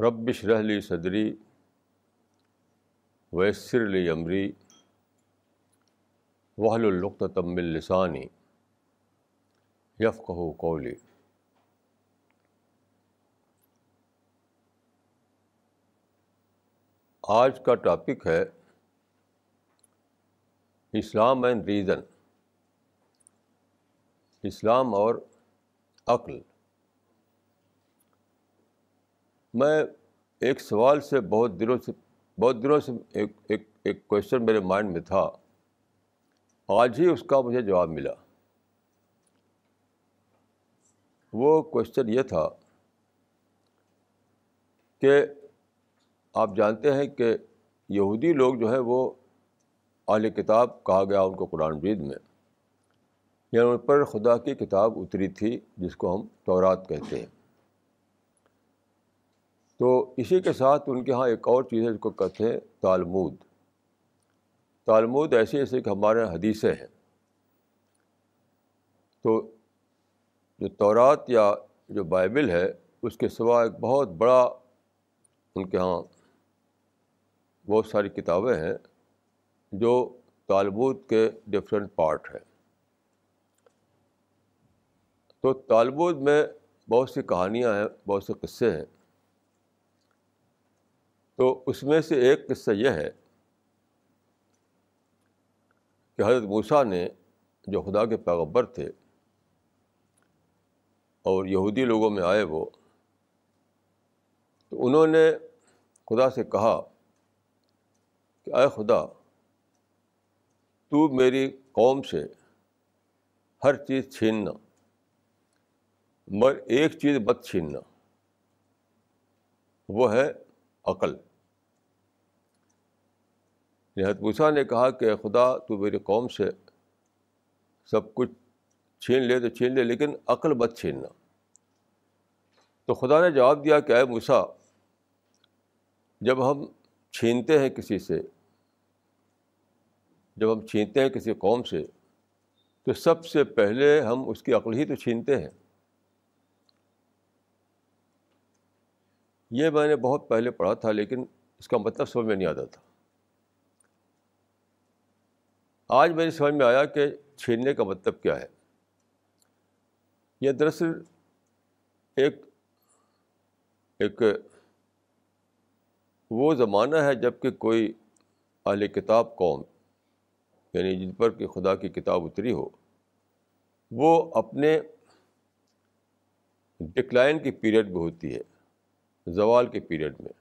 ربش رحلی صدری ویسر علی عمری وحل القط تمل لسانی یفقہ قولی آج کا ٹاپک ہے اسلام اینڈ ریزن اسلام اور عقل۔ میں ایک سوال سے بہت دنوں سے، بہت دنوں سے ایک ایک ایک کوشچن میرے مائنڈ میں تھا۔ آج ہی اس کا مجھے جواب ملا۔ وہ کوشچن یہ تھا کہ آپ جانتے ہیں کہ یہودی لوگ جو ہے وہ اعلی کتاب کہا گیا ان کو قرآن مجید میں۔ یعنی ان پر خدا کی کتاب اتری تھی جس کو ہم تورات کہتے ہیں۔ تو اسی کے ساتھ ان کے یہاں ایک اور چیز ہے جس کو کہتے ہیں تالمود۔ تالمود ایسے ایسے کہ ہمارے حدیثیں ہیں۔ تو جو تورات یا جو بائبل ہے اس کے سوا ایک بہت بڑا ان کے یہاں بہت ساری کتابیں ہیں جو تالبود کے ڈفرینٹ پارٹ ہیں۔ تو تالبود میں بہت سی کہانیاں ہیں بہت سے قصے ہیں۔ تو اس میں سے ایک قصہ یہ ہے کہ حضرت موسیٰ نے جو خدا کے پیغبر تھے اور یہودی لوگوں میں آئے وہ، تو انہوں نے خدا سے کہا کہ اے خدا، تو میری قوم سے ہر چیز چھیننا، مگر ایک چیز مت چھیننا، وہ ہے عقل۔ موسیٰ نے کہا کہ خدا، تو میری قوم سے سب کچھ چھین لے تو چھین لے، لیکن عقل مت چھیننا۔ تو خدا نے جواب دیا کہ اے موسیٰ، جب ہم چھینتے ہیں کسی سے، جب ہم چھینتے ہیں کسی قوم سے، تو سب سے پہلے ہم اس کی عقل ہی تو چھینتے ہیں۔ یہ میں نے بہت پہلے پڑھا تھا، لیکن اس کا مطلب سمجھ میں نہیں آتا تھا۔ آج میری سمجھ میں آیا کہ چھیننے کا مطلب کیا ہے۔ یہ دراصل ایک ایک وہ زمانہ ہے جبکہ کوئی اہل کتاب قوم یعنی جن پر کہ خدا کی کتاب اتری ہو، وہ اپنے ڈکلائن کی پیریڈ میں ہوتی ہے، زوال کے پیریڈ میں۔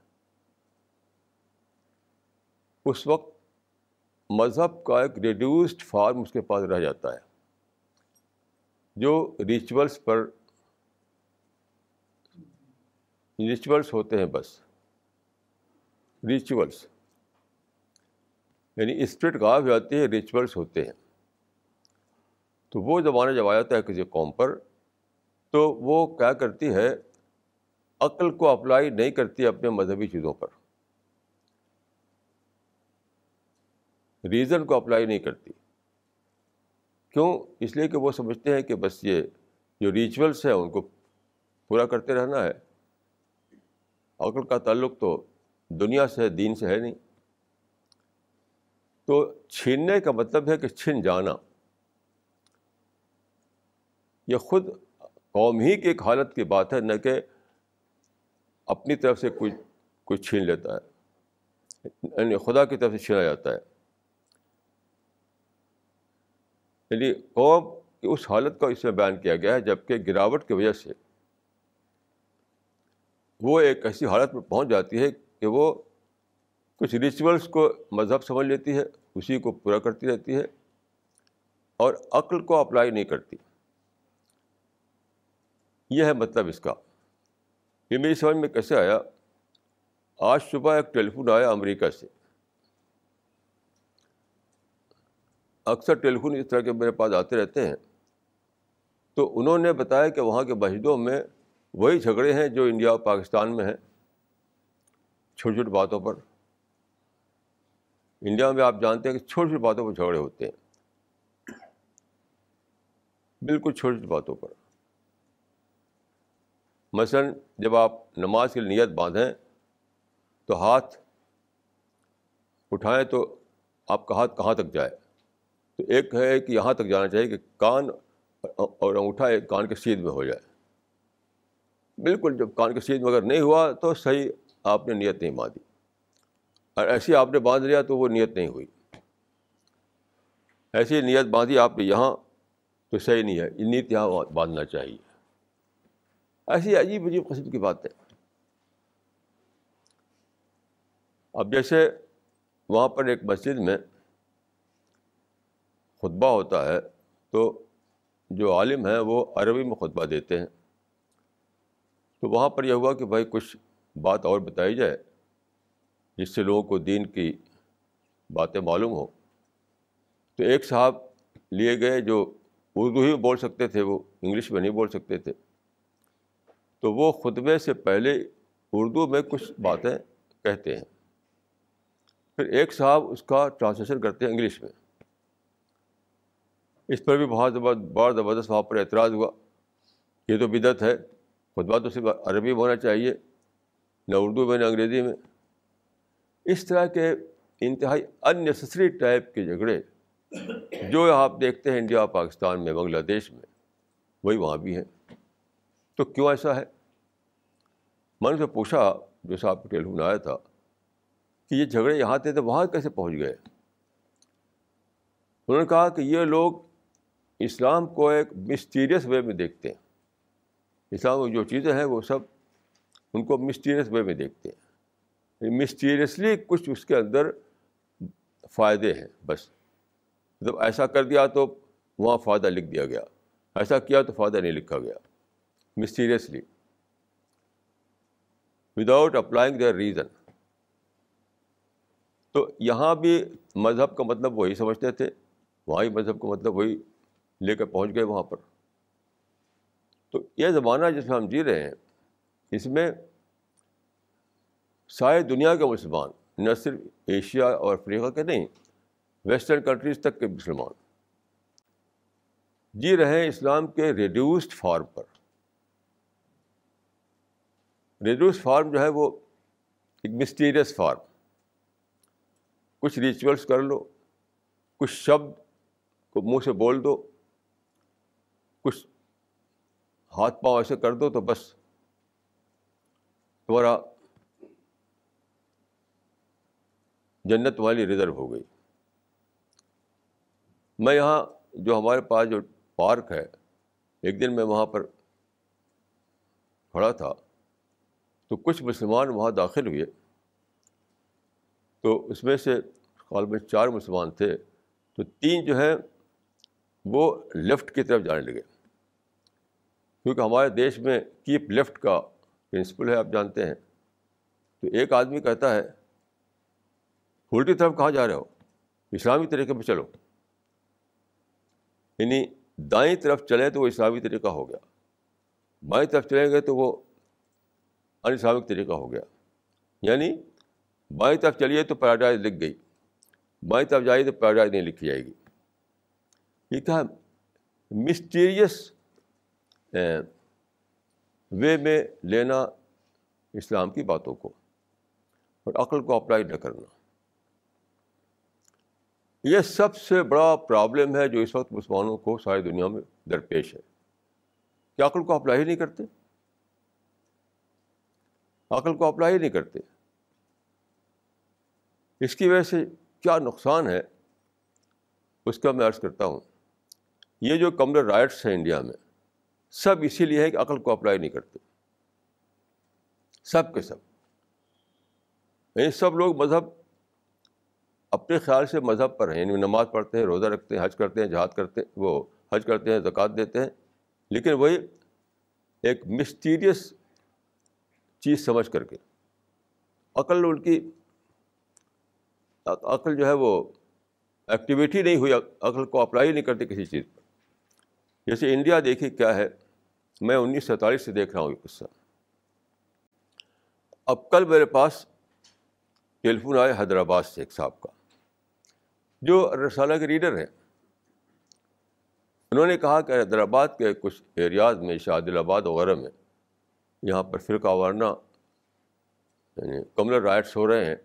اس وقت مذہب کا ایک ریڈیوسڈ فارم اس کے پاس رہ جاتا ہے، جو ریچولس پر ریچولس ہوتے ہیں بس ریچولس یعنی اسپرٹ غائب ہو جاتی ہے ریچولس ہوتے ہیں۔ تو وہ زمانہ جب آ جاتا ہے کسی قوم پر، تو وہ کیا کرتی ہے، عقل کو اپلائی نہیں کرتی اپنے مذہبی چیزوں پر۔ ریزن کو اپلائی نہیں کرتی۔ کیوں؟ اس لیے کہ وہ سمجھتے ہیں کہ بس یہ جو ریچولس ہیں ان کو پورا کرتے رہنا ہے۔ عقل کا تعلق تو دنیا سے دین سے ہے نہیں۔ تو چھیننے کا مطلب ہے کہ چھن جانا۔ یہ خود قوم ہی کی ایک حالت کی بات ہے، نہ کہ اپنی طرف سے کوئی کوئی چھین لیتا ہے۔ یعنی خدا کی طرف سے چھینا جاتا ہے۔ یعنی قوم کی اس حالت کا اس میں بیان کیا گیا ہے جبکہ گراوٹ کی وجہ سے وہ ایک ایسی حالت میں پہنچ جاتی ہے کہ وہ کچھ ریچولس کو مذہب سمجھ لیتی ہے، اسی کو پورا کرتی رہتی ہے اور عقل کو اپلائی نہیں کرتی۔ یہ ہے مطلب اس کا۔ یہ میری سمجھ میں کیسے آیا؟ آج صبح ایک ٹیلیفون آیا امریکہ سے۔ اکثر ٹیلیفون اس طرح کے میرے پاس آتے رہتے ہیں۔ تو انہوں نے بتایا کہ وہاں کے مسجدوں میں وہی جھگڑے ہیں جو انڈیا اور پاکستان میں ہیں۔ چھوٹی چھوٹی باتوں پر۔ انڈیا میں آپ جانتے ہیں کہ چھوٹی چھوٹی باتوں پر جھگڑے ہوتے ہیں۔ بالکل چھوٹی چھوٹی باتوں پر۔ مثلاً جب آپ نماز کی نیت باندھیں تو ہاتھ اٹھائیں تو آپ کا ہاتھ کہاں تک جائے؟ تو ایک ہے کہ یہاں تک جانا چاہیے کہ کان اور انگوٹھا ایک کان کے سیدھ میں ہو جائے۔ بالکل، جب کان کے سیدھ میں اگر نہیں ہوا تو صحیح آپ نے نیت نہیں باندھی اور ایسی آپ نے باندھ لیا تو وہ نیت نہیں ہوئی۔ ایسی نیت باندھی آپ نے یہاں تو صحیح نہیں ہے۔ یہ نیت یہاں باندھنا چاہیے۔ ایسی عجیب عجیب قسم کی بات ہے اب جیسے وہاں پر ایک مسجد میں خطبہ ہوتا ہے، تو جو عالم ہیں وہ عربی میں خطبہ دیتے ہیں۔ تو وہاں پر یہ ہوا کہ بھائی کچھ بات اور بتائی جائے، جس سے لوگوں کو دین کی باتیں معلوم ہو تو ایک صاحب لیے گئے جو اردو ہی بول سکتے تھے، وہ انگلش میں نہیں بول سکتے تھے۔ تو وہ خطبے سے پہلے اردو میں کچھ باتیں کہتے ہیں۔ پھر ایک صاحب اس کا ٹرانسلیشن کرتے ہیں انگلش میں۔ اس پر بھی بہت زبردست زبردست وہاں پر اعتراض ہوا۔ یہ تو بدعت ہے۔ خطبہ تو صرف عربی میں ہونا چاہیے۔ نہ اردو میں، نہ انگریزی میں۔ اس طرح کے انتہائی اننیسسری ٹائپ کے جھگڑے جو آپ دیکھتے ہیں انڈیا، پاکستان میں، بنگلہ دیش میں، وہی وہاں بھی ہیں۔ تو کیوں ایسا ہے؟ میں نے سے پوچھا، جو صاحب کو ٹیلیفون آیا تھا، کہ یہ جھگڑے یہاں تھے تو وہاں کیسے پہنچ گئے؟ انہوں نے کہا کہ یہ لوگ اسلام کو ایک مسٹیریس وے میں دیکھتے ہیں۔ اسلام میں جو چیزیں ہیں وہ سب ان کو مسٹیریس وے میں دیکھتے ہیں۔ مسٹیریسلی کچھ اس کے اندر فائدے ہیں، بس۔ مطلب ایسا کر دیا تو وہاں فائدہ لکھ دیا گیا۔ ایسا کیا تو فائدہ نہیں لکھا گیا۔ Mysteriously without applying their reason تو یہاں بھی مذہب کا مطلب وہی سمجھتے تھے۔ وہاں ہی مذہب کا مطلب وہی لے کر پہنچ گئے وہاں پر۔ تو یہ زمانہ جس میں ہم جی رہے ہیں، اس میں سارے دنیا کے مسلمان، نہ صرف ایشیا اور افریقہ کے نہیں، ویسٹرن کنٹریز تک کے مسلمان۔ جی رہے ہیں اسلام کے ریڈیوسڈ فارم پر۔ ریڈیوس فارم جو ہے وہ ایک مسٹیریس فارم کچھ ریچولس کر لو، کچھ شبد کو منہ سے بول دو کچھ ہاتھ پاؤں ایسے کر دو تو بس تمہارا جنت والی ریزرو ہو گئی۔ میں یہاں جو ہمارے پاس جو پارک ہے، ایک دن میں وہاں پر کھڑا تھا تو کچھ مسلمان وہاں داخل ہوئے۔ تو اس میں سے غالباً چار مسلمان تھے۔ تو تین جو ہیں وہ لیفٹ کی طرف جانے لگے۔ کیونکہ ہمارے دیش میں کیپ لیفٹ کا پرنسپل ہے، آپ جانتے ہیں۔ تو ایک آدمی کہتا ہے الٹی طرف کہاں جا رہے ہو؟ اسلامی طریقے پہ چلو۔ یعنی دائیں طرف چلیں تو وہ اسلامی طریقہ ہو گیا۔ بائیں طرف چلیں گے تو وہ ان اسلامک طریقہ ہو گیا۔ یعنی بائیں طرف چلیے تو پیراڈائز لکھ گئی۔ بائیں طرف جائیے تو پیراڈائز نہیں لکھی جائے گی۔ یہ کیا مسٹیریس وے میں لینا اسلام کی باتوں کو اور عقل کو اپلائی نہ کرنا۔ یہ سب سے بڑا پرابلم ہے جو اس وقت مسلمانوں کو ساری دنیا میں درپیش ہے۔ کہ عقل کو اپلائی نہیں کرتے۔ عقل کو اپلائی ہی نہیں کرتے۔ اس کی وجہ سے کیا نقصان ہے؟ اس کا میں عرض کرتا ہوں۔ یہ جو کمر رائٹس ہیں انڈیا میں سب اسی لیے ہے کہ عقل کو اپلائی نہیں کرتے۔ سب کے سب۔ یعنی سب لوگ مذہب اپنے خیال سے مذہب پر ہیں یعنی نماز پڑھتے ہیں، روزہ رکھتے ہیں، حج کرتے ہیں، جہاد کرتے ہیں، وہ حج کرتے ہیں، زکوٰۃ دیتے ہیں۔ لیکن وہی ایک مسٹیریس چیز سمجھ کر کے۔ عقل ان کی، عقل جو ہے وہ ایکٹیویٹی نہیں ہوئی، عقل کو اپلائی نہیں کرتے کسی چیز جیسے انڈیا دیکھیے کیا ہے، میں انیس سینتالیس سے دیکھ رہا ہوں یہ قصہ۔ اب کل میرے پاس ٹیلیفون آئے حیدرآباد سے ایک صاحب کا، جو رسالہ کے ریڈر ہیں۔ انہوں نے کہا کہ حیدرآباد کے کچھ ایریاز میں شادل آباد وغیرہ میں، یہاں پر فرقہ وارنہ یعنی کملر رائٹس ہو رہے ہیں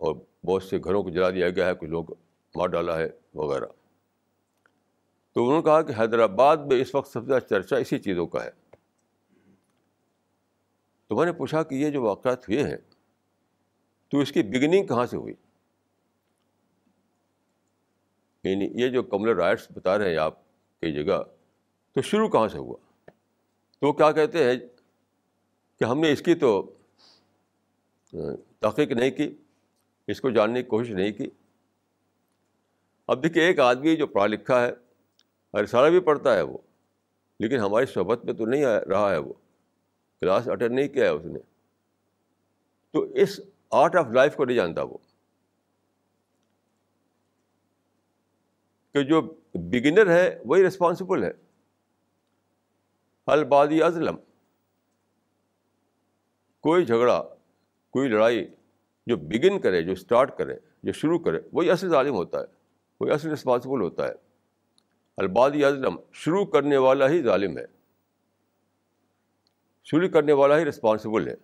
اور بہت سے گھروں کو جلا دیا گیا ہے، کچھ لوگ مار ڈالا ہے وغیرہ۔ تو انہوں نے کہا کہ حیدرآباد میں اس وقت سب سے زیادہ چرچا اسی چیزوں کا ہے۔ تو میں نے پوچھا کہ یہ جو واقعات ہوئے ہیں، تو اس کی بگننگ کہاں سے ہوئی؟ یعنی یہ جو کملر رائٹس بتا رہے ہیں آپ کئی جگہ، تو شروع کہاں سے ہوا؟ تو وہ کیا کہتے ہیں کہ ہم نے اس کی تو تحقیق نہیں کی، اس کو جاننے کی کوشش نہیں کی۔ اب دیکھیے، ایک آدمی جو پڑھا لکھا ہے رسالہ بھی پڑھتا ہے وہ۔ لیکن ہماری صحبت میں تو نہیں رہا ہے وہ۔ کلاس اٹینڈ نہیں کیا ہے اس نے۔ تو اس آرٹ آف لائف کو نہیں جانتا وہ۔ کہ جو بگنر ہے، وہی رسپانسبل ہے۔ البادی ازلم کوئی جھگڑا، کوئی لڑائی جو بگن کرے، جو اسٹارٹ کرے، جو شروع کرے، وہی اصل ظالم ہوتا ہے۔ وہی اصل رسپانسبل ہوتا ہے۔ البادی ازلم شروع کرنے والا ہی ظالم ہے۔ شروع کرنے والا ہی رسپانسبل ہے۔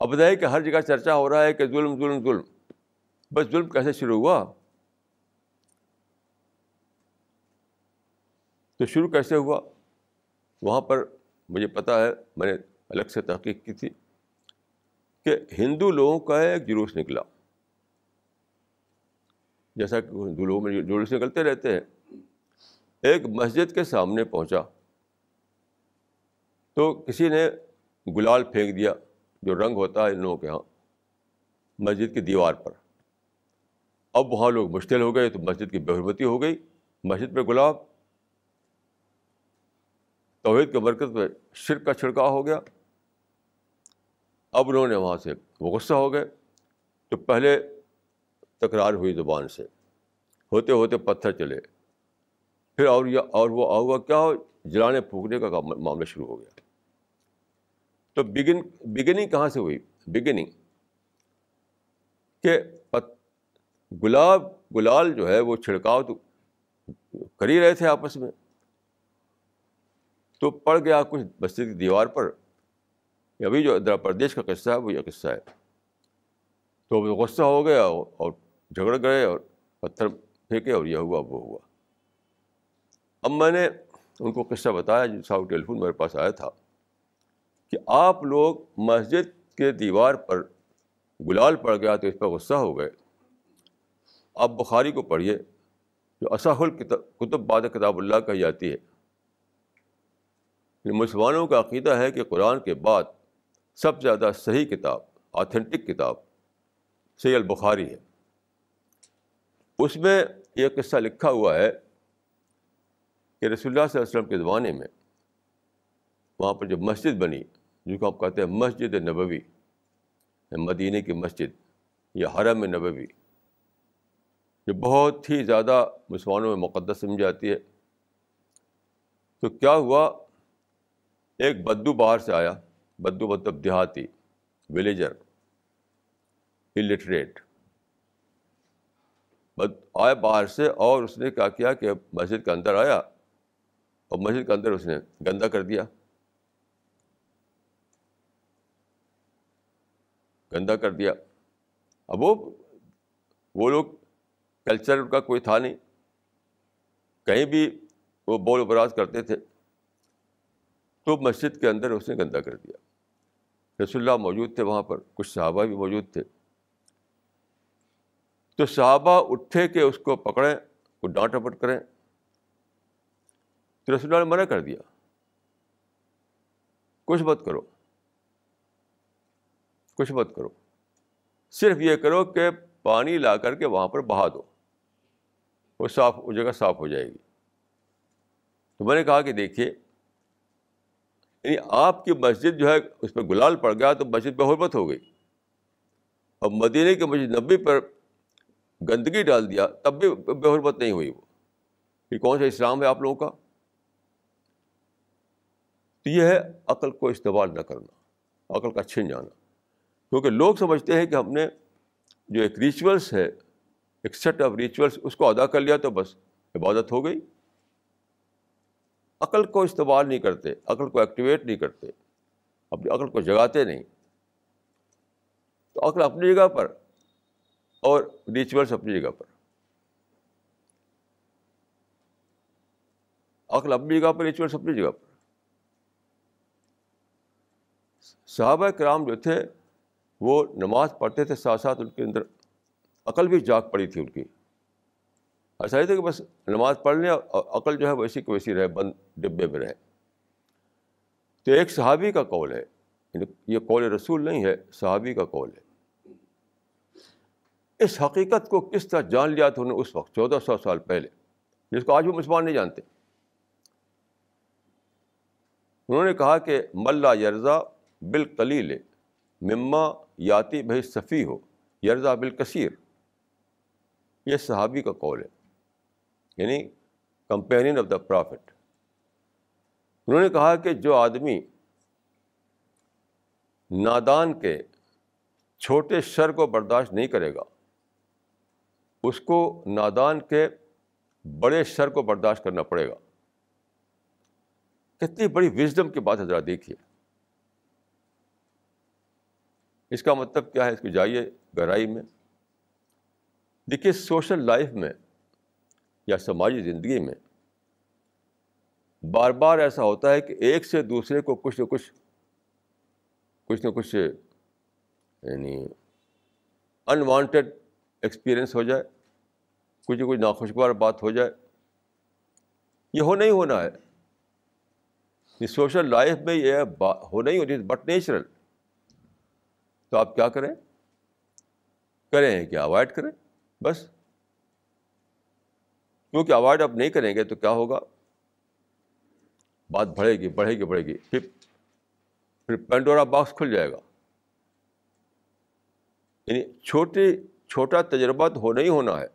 اب بتائیے کہ ہر جگہ چرچا ہو رہا ہے کہ ظلم ظلم ظلم۔ بس ظلم کیسے شروع ہوا؟ تو شروع کیسے ہوا؟ وہاں پر مجھے پتہ ہے، میں نے الگ سے تحقیق کی تھی کہ ہندو لوگوں کا ایک جلوس نکلا۔ جیسا کہ ہندو لوگوں میں جلوس نکلتے رہتے ہیں۔ ایک مسجد کے سامنے پہنچا۔ تو کسی نے گلال پھینک دیا جو رنگ ہوتا ہے ان لوگوں کے یہاں مسجد کی دیوار پر۔ اب وہاں لوگ مشتل ہو گئے تو مسجد کی بہرمتی ہو گئی۔ مسجد پہ گلاب توحید کے مرکز پہ شرک کا چھڑکاؤ ہو گیا۔ اب انہوں نے وہاں سے وہ غصہ ہو گئے۔ تو پہلے تکرار ہوئی زبان سے۔ ہوتے ہوتے پتھر چلے۔ پھر اور یہ اور وہ ہوا کیا ہو جلانے پھونکنے کا معاملہ شروع ہو گیا۔ تو بگن بگننگ کہاں سے ہوئی؟ بگننگ کہ گلاب گلال جو ہے وہ چھڑکاؤ تو کر ہی رہے تھے آپس میں۔ تو پڑ گیا کچھ بستی کی دیوار پر۔ ابھی جو آندھرا پردیش کا قصہ ہے، وہ یہ قصہ ہے۔ تو غصہ ہو گیا اور جھگڑ گئے اور پتھر پھینکے اور یہ ہوا وہ ہوا اب میں نے ان کو قصہ بتایا جو صاحب ٹیلیفون میرے پاس آیا تھا کہ آپ لوگ مسجد کے دیوار پر گلال پڑ گیا تو اس پہ غصہ ہو گئے آپ بخاری کو پڑھیے جو اصح الکتب باد کتاب اللہ کہی جاتی ہے مسلمانوں کا عقیدہ ہے کہ قرآن کے بعد سب سے زیادہ صحیح کتاب آتھینٹک کتاب سی البخاری ہے اس میں یہ قصہ لکھا ہوا ہے کہ رسول اللہ صلی اللہ علیہ وسلم کے زمانے میں وہاں پر جو مسجد بنی، جس کو آپ کہتے ہیں مسجد نبوی، مدینہ کی مسجد یا حرم نبوی، جو بہت ہی زیادہ مسلمانوں میں مقدس سمجھ جاتی ہے۔ تو کیا ہوا؟ ایک بدو باہر سے آیا، بدو مطلب دیہاتی ولیجر الٹریٹ آئے باہر سے اور اس نے کیا کیا کہ مسجد کے اندر آیا اور مسجد کے اندر اس نے گندا کر دیا۔ گندا کر دیا۔ اب وہ وہ لوگ کلچر کا کوئی تھا نہیں۔ کہیں بھی وہ بول براز کرتے تھے۔ تو مسجد کے اندر اس نے گندا کر دیا۔ رسول اللہ موجود تھے وہاں پر۔ کچھ صحابہ بھی موجود تھے۔ تو صحابہ اٹھے کہ اس کو پکڑیں وہ ڈانٹ ڈپٹ کریں۔ تو رسول اللہ نے منع کر دیا۔ کچھ مت کرو۔ کچھ مت کرو۔ صرف یہ کرو کہ پانی لا کر کے وہاں پر بہا دو۔ وہ صاف، وہ جگہ صاف ہو جائے گی۔ تو میں نے کہا کہ دیکھیے یعنی آپ کی مسجد جو ہے، اس پہ گلال پڑ گیا تو مسجد پہ حرمت ہو گئی۔ اور مدینہ کی مسجد نبی پر گندگی ڈال دیا، تب بھی بے حرمت نہیں ہوئی وہ۔ یہ کون سا اسلام ہے آپ لوگوں کا؟ تو یہ ہے عقل کو استعمال نہ کرنا، عقل کا چھن جانا۔ کیونکہ لوگ سمجھتے ہیں کہ ہم نے جو ایک ریچولس ہے، ایک سیٹ آف ریچولس اس کو ادا کر لیا تو بس عبادت ہو گئی۔ عقل کو استعمال نہیں کرتے، عقل کو ایکٹیویٹ نہیں کرتے، اپنی عقل کو جگاتے نہیں۔ تو عقل اپنی جگہ پر اور ریچولس اپنی جگہ پر۔ عقل اپنی جگہ پر ریچولس اپنی جگہ پر۔ صحابہ کرام جو تھے، وہ نماز پڑھتے تھے، ساتھ ساتھ ان کے اندر عقل بھی جاگ پڑی تھی ان کی۔ ایسا ہی تھا کہ بس نماز پڑھ لیں اور عقل جو ہے ویسی کہ ویسی رہے، بند ڈبے میں رہے۔ تو ایک صحابی کا کال ہے یعنی یہ قول رسول نہیں ہے، صحابی کا کال ہے۔ اس حقیقت کو کس طرح جان لیا تھا انہوں نے اس وقت چودہ سو سال پہلے؟ جس کو آج بھی مسلمان نہیں جانتے۔ انہوں نے کہا کہ ملا یرزا بالکلیل مما یاتی بھائی صفی ہو یرزا بالکثیر۔ یہ صحابی کا کال ہے یعنی کمپینین آف دا پرافٹ انہوں نے کہا کہ جو آدمی نادان کے چھوٹے شر کو برداشت نہیں کرے گا اس کو نادان کے بڑے شر کو برداشت کرنا پڑے گا۔ کتنی بڑی وزڈم کی بات ہے ذرا دیکھیے۔ اس کا مطلب کیا ہے؟ اس کو جائیے گہرائی میں۔ دیکھیے، سوشل لائف میں یا سماجی زندگی میں بار بار ایسا ہوتا ہے کہ ایک سے دوسرے کو کچھ نہ کچھ کچھ نہ کچھ یعنی انوانٹیڈ ایکسپیرئنس ہو جائے، کچھ نہ کچھ ناخوشگوار بات ہو جائے، یہ ہو نہیں ہونا ہے۔ یہ سوشل لائف میں یہ ہو نہیں ہوتی بٹ نیچرل تو آپ کیا کریں؟ کریں کہ اوائڈ کریں، بس۔ کیونکہ اوائڈ آپ نہیں کریں گے تو کیا ہوگا؟ بات بڑھے گی بڑھے گی بڑھے گی۔ پھر پھر پینڈورا باکس کھل جائے گا۔ یعنی چھوٹی چھوٹا تجربہ تو ہونا ہی ہونا ہے۔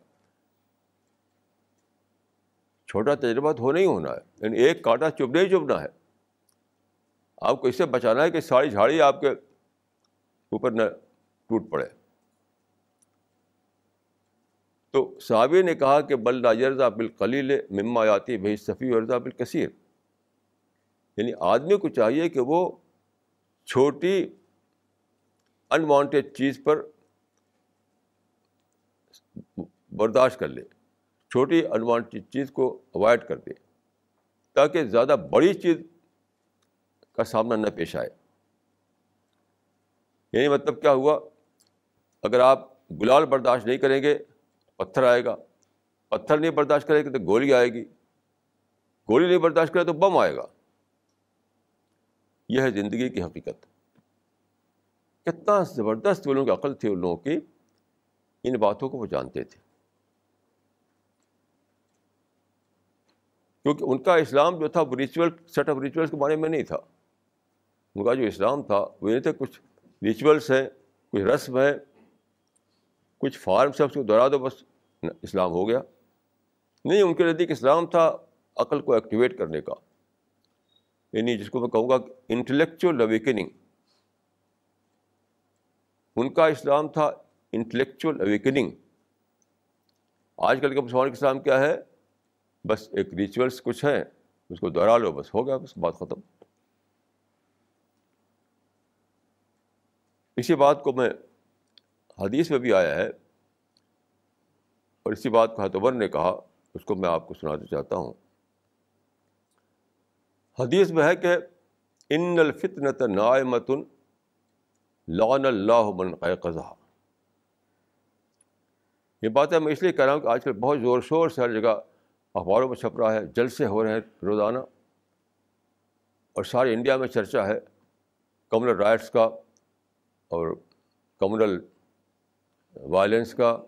چھوٹا تجربہ تو ہونا ہی ہونا ہے۔ یعنی ایک کانٹا چبنا ہی چبنا ہے۔ آپ کو اس سے بچانا ہے کہ ساری جھاڑی آپ کے اوپر نہ ٹوٹ پڑے۔ تو صحابی نے کہا کہ بل یرزا بالقلیل مما آتی بھائی صفی ورزا بالکثیر۔ یعنی آدمی کو چاہیے کہ وہ چھوٹی انوانٹیڈ چیز پر برداشت کر لے۔ چھوٹی انوانٹیڈ چیز کو اوائڈ کر دے۔ تاکہ زیادہ بڑی چیز کا سامنا نہ پیش آئے۔ یعنی مطلب کیا ہوا؟ اگر آپ گلال برداشت نہیں کریں گے، پتھر آئے گا۔ پتھر نہیں برداشت کرے گا تو گولی آئے گی۔ گولی نہیں برداشت کرے تو بم آئے گا۔ یہ ہے زندگی کی حقیقت۔ کتنا زبردست وہ لوگوں کی عقل تھی ان لوگوں کی۔ ان باتوں کو وہ جانتے تھے۔ کیونکہ ان کا اسلام جو تھا وہ ریچول سیٹ آف ریچولس کے بارے میں نہیں تھا۔ ان کا جو اسلام تھا وہ یہ تھے کچھ ریچولس ہیں، کچھ رسم ہیں، کچھ فارم سے اس کو دوہرا دو بس اسلام ہو گیا۔ نہیں، ان کے نزدیک اسلام تھا عقل کو ایکٹیویٹ کرنے کا۔ یعنی جس کو میں کہوں گا انٹلیکچوئل اویکننگ ان کا اسلام تھا انٹلیکچوئل اویکننگ آج کل کے مسلمان اسلام کیا ہے؟ بس ایک ریچولس کچھ ہیں، اس کو دوہرا لو، بس ہو گیا، بس بات ختم۔ اسی بات کو میں حدیث میں بھی آیا ہے، اور اسی بات کو حتبر نے کہا، اس کو میں آپ کو سنانا چاہتا ہوں۔ حدیث میں ہے کہ ان الفتنت نائمتن لان اللہ من قضا یہ باتیں میں اس لیے کہہ رہا ہوں کہ آج کل بہت زور شور سے ہر جگہ اخباروں میں چھپ رہا ہے، جلسے ہو رہے ہیں، روزانہ۔ اور سارے انڈیا میں چرچا ہے کمنل رائٹس کا اور کمنل وائلنس کا۔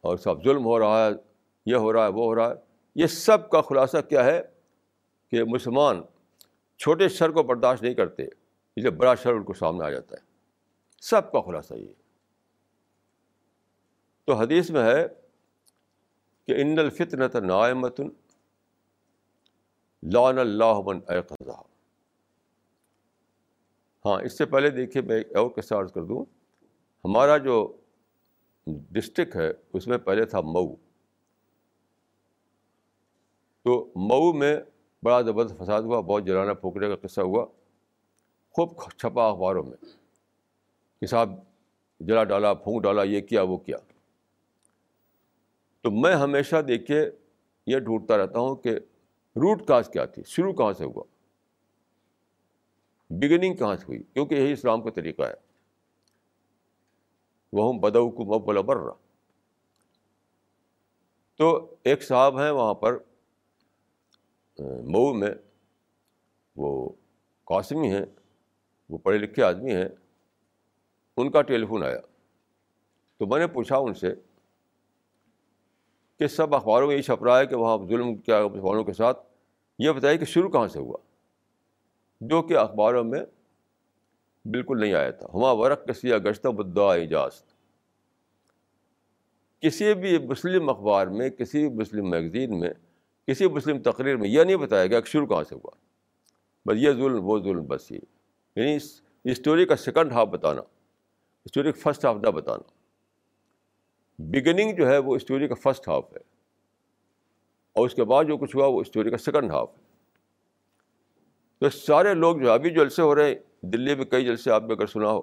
اور سب ظلم ہو رہا ہے، یہ ہو رہا ہے، وہ ہو رہا ہے۔ یہ سب کا خلاصہ کیا ہے کہ مسلمان چھوٹے شر کو برداشت نہیں کرتے، اس لیے بڑا شر ان کو سامنے آ جاتا ہے۔ سب کا خلاصہ یہ تو حدیث میں ہے کہ ان الفطنت نائمت لان اللہ من قضا ہاں اس سے پہلے دیکھیے میں ایک اور قصہ عرض کر دوں۔ ہمارا جو ڈسٹرک ہے، اس میں پہلے تھا مئو۔ تو مئو میں بڑا زبردست فساد ہوا، بہت جلانا پھونکنے کا قصہ ہوا۔ خوب چھپا اخباروں میں کہ صاحب جلا ڈالا، پھونک ڈالا، یہ کیا، وہ کیا۔ تو میں ہمیشہ دیکھیے یہ ڈھونڈتا رہتا ہوں کہ روٹ کاز کیا تھی، شروع کہاں سے ہوا؟ بگننگ کہاں سے ہوئی؟ کیونکہ یہی اسلام کا طریقہ ہے۔ وہ بدو کو مب رہا تو ایک صاحب ہیں وہاں پر، مئو میں، وہ قاسمی ہیں، وہ پڑھے لکھے آدمی ہیں، ان کا ٹیلی فون آیا۔ تو میں نے پوچھا ان سے کہ سب اخباروں میں یہ چھپ رہا ہے کہ وہاں ظلم کیا مسلمانوں کے ساتھ۔ یہ بتائیے کہ شروع کہاں سے ہوا؟ جو کہ اخباروں میں بالکل نہیں آیا تھا۔ ہما ورق کسی گشتہ بدعا اجاز کسی بھی مسلم اخبار میں، کسی بھی مسلم میگزین میں، کسی مسلم تقریر میں یہ نہیں بتایا گیا کہ شروع کہاں سے ہوا۔ بس یہ ظلم، وہ ظلم بس یہ۔ یعنی اسٹوری کا سیکنڈ ہاف بتانا۔ اسٹوری کا فسٹ ہاف نہ بتانا۔ بگننگ جو ہے وہ اسٹوری کا فسٹ ہاف ہے۔ اور اس کے بعد جو کچھ ہوا وہ اسٹوری کا سیکنڈ ہاف ہے۔ تو سارے لوگ جو ابھی جلسے ہو رہے ہیں۔ دلی میں کئی جلسے آپ نے اگر سنا ہو۔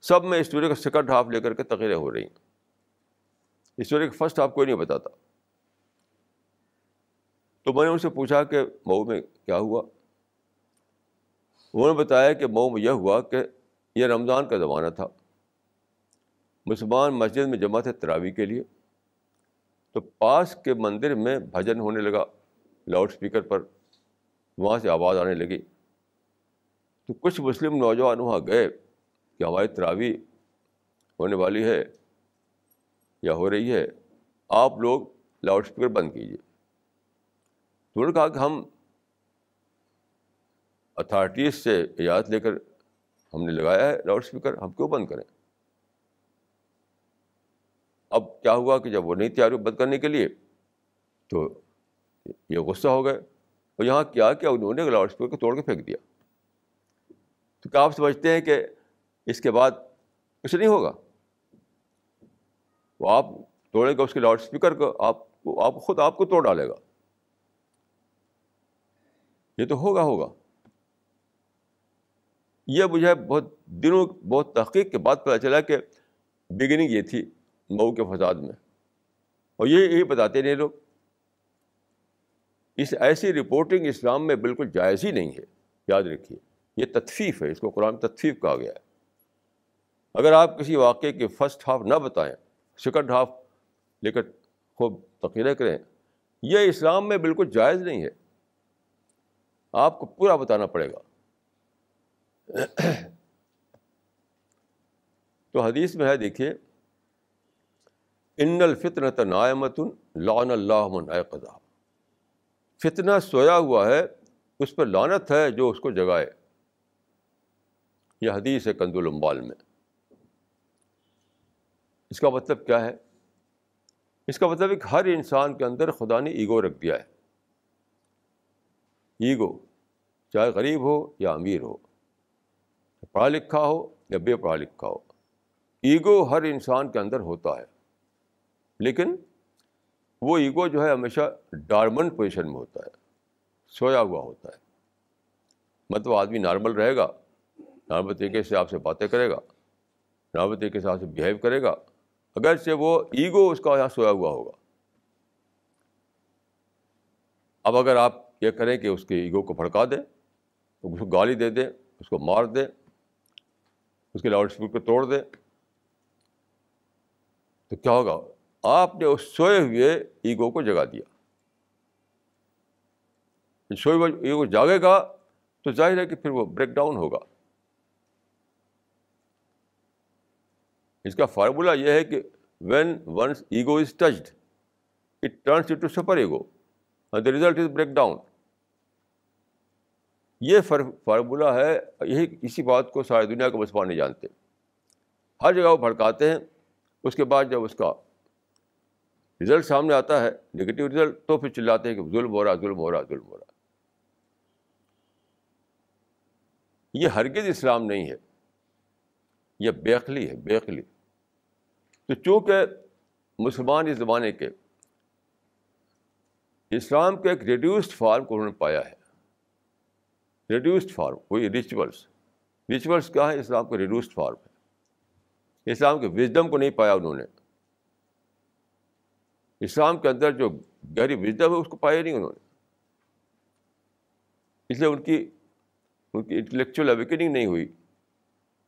سب میں اسٹوری کا سیکنڈ ہاف لے کر کے تقریریں ہو رہی ہیں۔ اسٹوری کا فسٹ ہاف کوئی نہیں بتاتا۔ تو میں نے ان سے پوچھا کہ مئو میں کیا ہوا؟ انہوں نے بتایا کہ مئو میں یہ ہوا کہ یہ رمضان کا زمانہ تھا۔ مسلمان مسجد میں جمع تھے تراوی کے لیے۔ تو پاس کے مندر میں بھجن ہونے لگا، لاؤڈ اسپیکر پر، وہاں سے آواز آنے لگی۔ تو کچھ مسلم نوجوان وہاں گئے کہ ہماری تراوی ہونے والی ہے یا ہو رہی ہے، آپ لوگ لاؤڈ اسپیکر بند کیجیے تو انہوں نے کہا کہ ہم اتھارٹیز سے اجازت لے کر ہم نے لگایا ہے لاؤڈ اسپیکر ہم کیوں بند کریں؟ اب کیا ہوا کہ جب وہ نہیں تیار بند کرنے کے لیے، تو یہ غصہ ہو گئے اور یہاں کیا کیا انہوں نے لاؤڈ اسپیکر کو توڑ کے پھینک دیا۔ تو کیا آپ سمجھتے ہیں کہ اس کے بعد کچھ نہیں ہوگا؟ وہ آپ توڑیں گے اس کے لاؤڈ اسپیکر کو آپ کو، آپ خود آپ کو توڑ ڈالے گا۔ یہ تو ہوگا ہوگا۔ یہ مجھے بہت دنوں، بہت تحقیق کے بعد پتہ چلا کہ بگننگ یہ تھی۔ مئو کے فساد میں۔ اور یہ یہی بتاتے نہیں لوگ۔ اس ایسی رپورٹنگ اسلام میں بالکل جائز ہی نہیں ہے۔ یاد رکھیے، یہ تطفیف ہے۔ اس کو قرآن تطفیف کہا گیا ہے۔ اگر آپ کسی واقعے کے فرسٹ ہاف نہ بتائیں سیکنڈ ہاف لے کر خوب تقیرے کریں، یہ اسلام میں بالکل جائز نہیں ہے۔ آپ کو پورا بتانا پڑے گا۔ تو حدیث میں ہے، دیکھیے۔ ان الفطنت نائمت لان اللہ من قدا فتنہ سویا ہوا ہے، اس پہ لانت ہے جو اس کو جگائے۔ یہ حدیث ہے کند المبال میں۔ اس کا مطلب کیا ہے؟ اس کا مطلب ہے کہ ہر انسان کے اندر خدا نے ایگو رکھ دیا ہے۔ ایگو، چاہے غریب ہو یا امیر ہو پڑھا لکھا ہو یا بے پڑھا لکھا ہو، ایگو ہر انسان کے اندر ہوتا ہے۔ لیکن وہ ایگو جو ہے ہمیشہ ڈارمنٹ پوزیشن میں ہوتا ہے، سویا ہوا ہوتا ہے۔ مطلب آدمی نارمل رہے گا، نارمل طریقے سے آپ سے باتیں کرے گا، نارمل طریقے سے آپ سے بیہیو کرے گا، اگرچہ وہ ایگو اس کا یہاں سویا ہوا ہوگا۔ اب اگر آپ یہ کریں کہ اس کے ایگو کو بھڑکا دیں، اس کو گالی دے دیں، اس کو مار دیں، اس کے لاؤڈ اسپیکر توڑ دیں، تو کیا ہوگا؟ آپ نے اس سوئے ہوئے ایگو کو جگا دیا۔ سوئے ہوئے ایگو جاگے گا تو ظاہر ہے کہ پھر وہ بریک ڈاؤن ہوگا۔ اس کا فارمولا یہ ہے کہ when once ego is touched it turns to super ego and the result is breakdown یہ فارمولا ہے، یہی اسی بات کو ساری دنیا کو مسلمان نہیں جانتے۔ ہر جگہ وہ بھڑکاتے ہیں، اس کے بعد جب اس کا رزلٹ سامنے آتا ہے نگیٹو رزلٹ تو پھر چلاتے ہیں کہ ظلم ہو رہا، ظلم ہو رہا، ظلم ہو رہا۔ یہ ہرگز اسلام نہیں ہے، یہ بیخلی ہے، بیخلی۔ تو چونکہ مسلمان اس زمانے کے اسلام کے ایک ریڈیوسڈ فارم کو انہوں نے پایا ہے۔ ریڈیوسڈ فارم وہی ریچولس ریچولس کیا ہے اسلام کا ریڈیوسڈ فارم ہے اسلام کے وزڈم کو نہیں پایا انہوں نے۔ اسلام کے اندر جو گہری وزڈم ہے، اس کو پایا نہیں انہوں نے۔ اس لیے ان کی ان کی انٹلیکچوئل اویکننگ نہیں ہوئی۔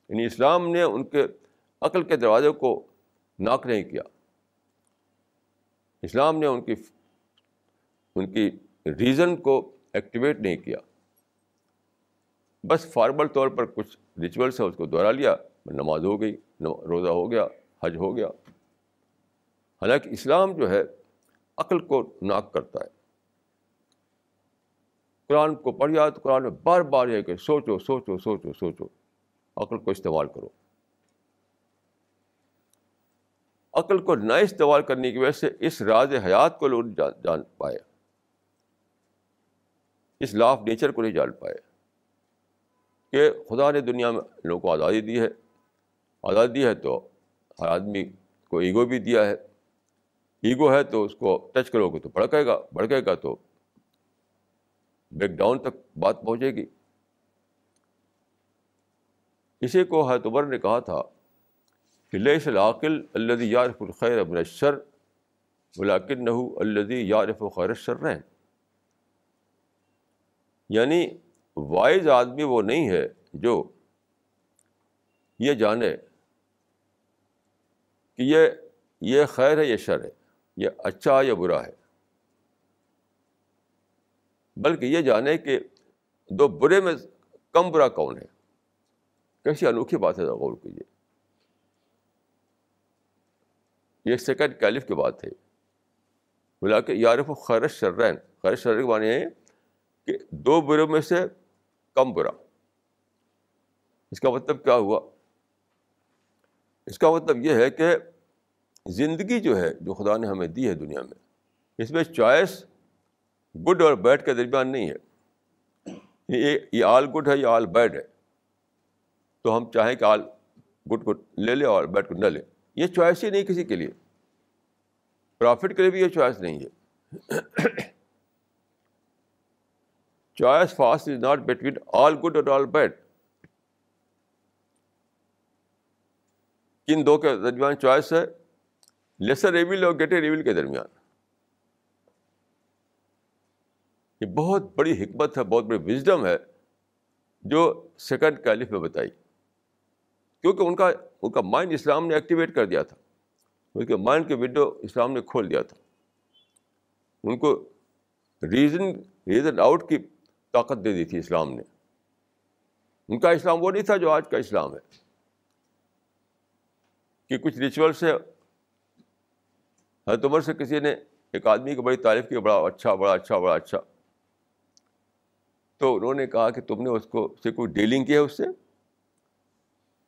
یعنی اسلام نے ان کے عقل کے دروازے کو ناک نہیں کیا۔ اسلام نے ان کی ان کی ریزن کو ایکٹیویٹ نہیں کیا۔ بس فارمل طور پر کچھ ریچولس ہیں، اس کو دوہرا لیا۔ نماز ہو گئی روزہ ہو گیا، حج ہو گیا۔ حالانکہ اسلام جو ہے عقل کو ناک کرتا ہے۔ قرآن کو پڑھ پڑھیا تو قرآن میں بار بار یہ کہ سوچو سوچو سوچو سوچو، عقل کو استعمال کرو۔ عقل کو نہ استعمال کرنے کی وجہ سے اس راز حیات کو لوگ جان پائے۔ اس لا آف نیچر کو نہیں جان پائے۔ کہ خدا نے دنیا میں لوگوں کو آزادی دی ہے۔ آزادی دی ہے تو ہر آدمی کو ایگو بھی دیا ہے۔ ایگو ہے تو اس کو ٹچ کرو گے تو بھڑکے گا بھڑکے گا تو بریک ڈاؤن تک بات پہنچے گی اسی کو حتبر نے کہا تھا کہ لیے العقل الدی یارف الخیر ابن شر بلاکن نحو الدی یارف و خیر شر رہیں یعنی وائز آدمی وہ نہیں ہے جو یہ جانے کہ یہ یہ خیر ہے یہ شر ہے یہ اچھا یا برا ہے؟ بلکہ یہ جانے کہ دو برے میں کم برا کون ہے؟ کیسی انوکھی بات ہے غور کیجیے یہ سیکنڈ کیلف کی بات ہے۔ بلا کہ یارف و خیر شرین خیر شر کے معنی ہے کہ دو برے میں سے کم برا۔ اس کا مطلب کیا ہوا؟ اس کا مطلب یہ ہے کہ زندگی جو ہے، جو خدا نے ہمیں دی ہے دنیا میں، اس میں چوائس گڈ اور بیڈ کے درمیان نہیں ہے۔ یہ آل گڈ ہے، یہ آل بیڈ ہے۔ تو ہم چاہیں کہ آل گڈ کو لے لیں اور بیڈ کو نہ لیں۔ یہ چوائس ہی نہیں کسی کے لیے۔ پرافٹ کے لیے بھی یہ چوائس نہیں ہے۔ Choice fast is not between all good اور آل بیڈ۔ کن دو کے درمیان چوائس ہے؟ لیسر ایول اور گیٹر ایول کے درمیان۔ یہ بہت بڑی حکمت ہے، بہت بڑی وزڈم ہے، جو سیکنڈ کیلف میں بتائی۔ کیونکہ ان کا ان کا مائنڈ اسلام نے ایکٹیویٹ کر دیا تھا۔ ان کے مائنڈ کے ونڈو اسلام نے کھول دیا تھا۔ ان کو ریزن ریزن آؤٹ کی طاقت دے دی تھی اسلام نے۔ ان کا اسلام وہ نہیں تھا جو آج کا اسلام ہے۔ کہ کچھ ریچول سے حضرت عمر سے کسی نے ایک آدمی کی بڑی تعریف کی بڑا اچھا بڑا اچھا بڑا اچھا۔ تو انہوں نے کہا کہ تم نے اس کو، سے کوئی ڈیلنگ کی ہے اس سے؟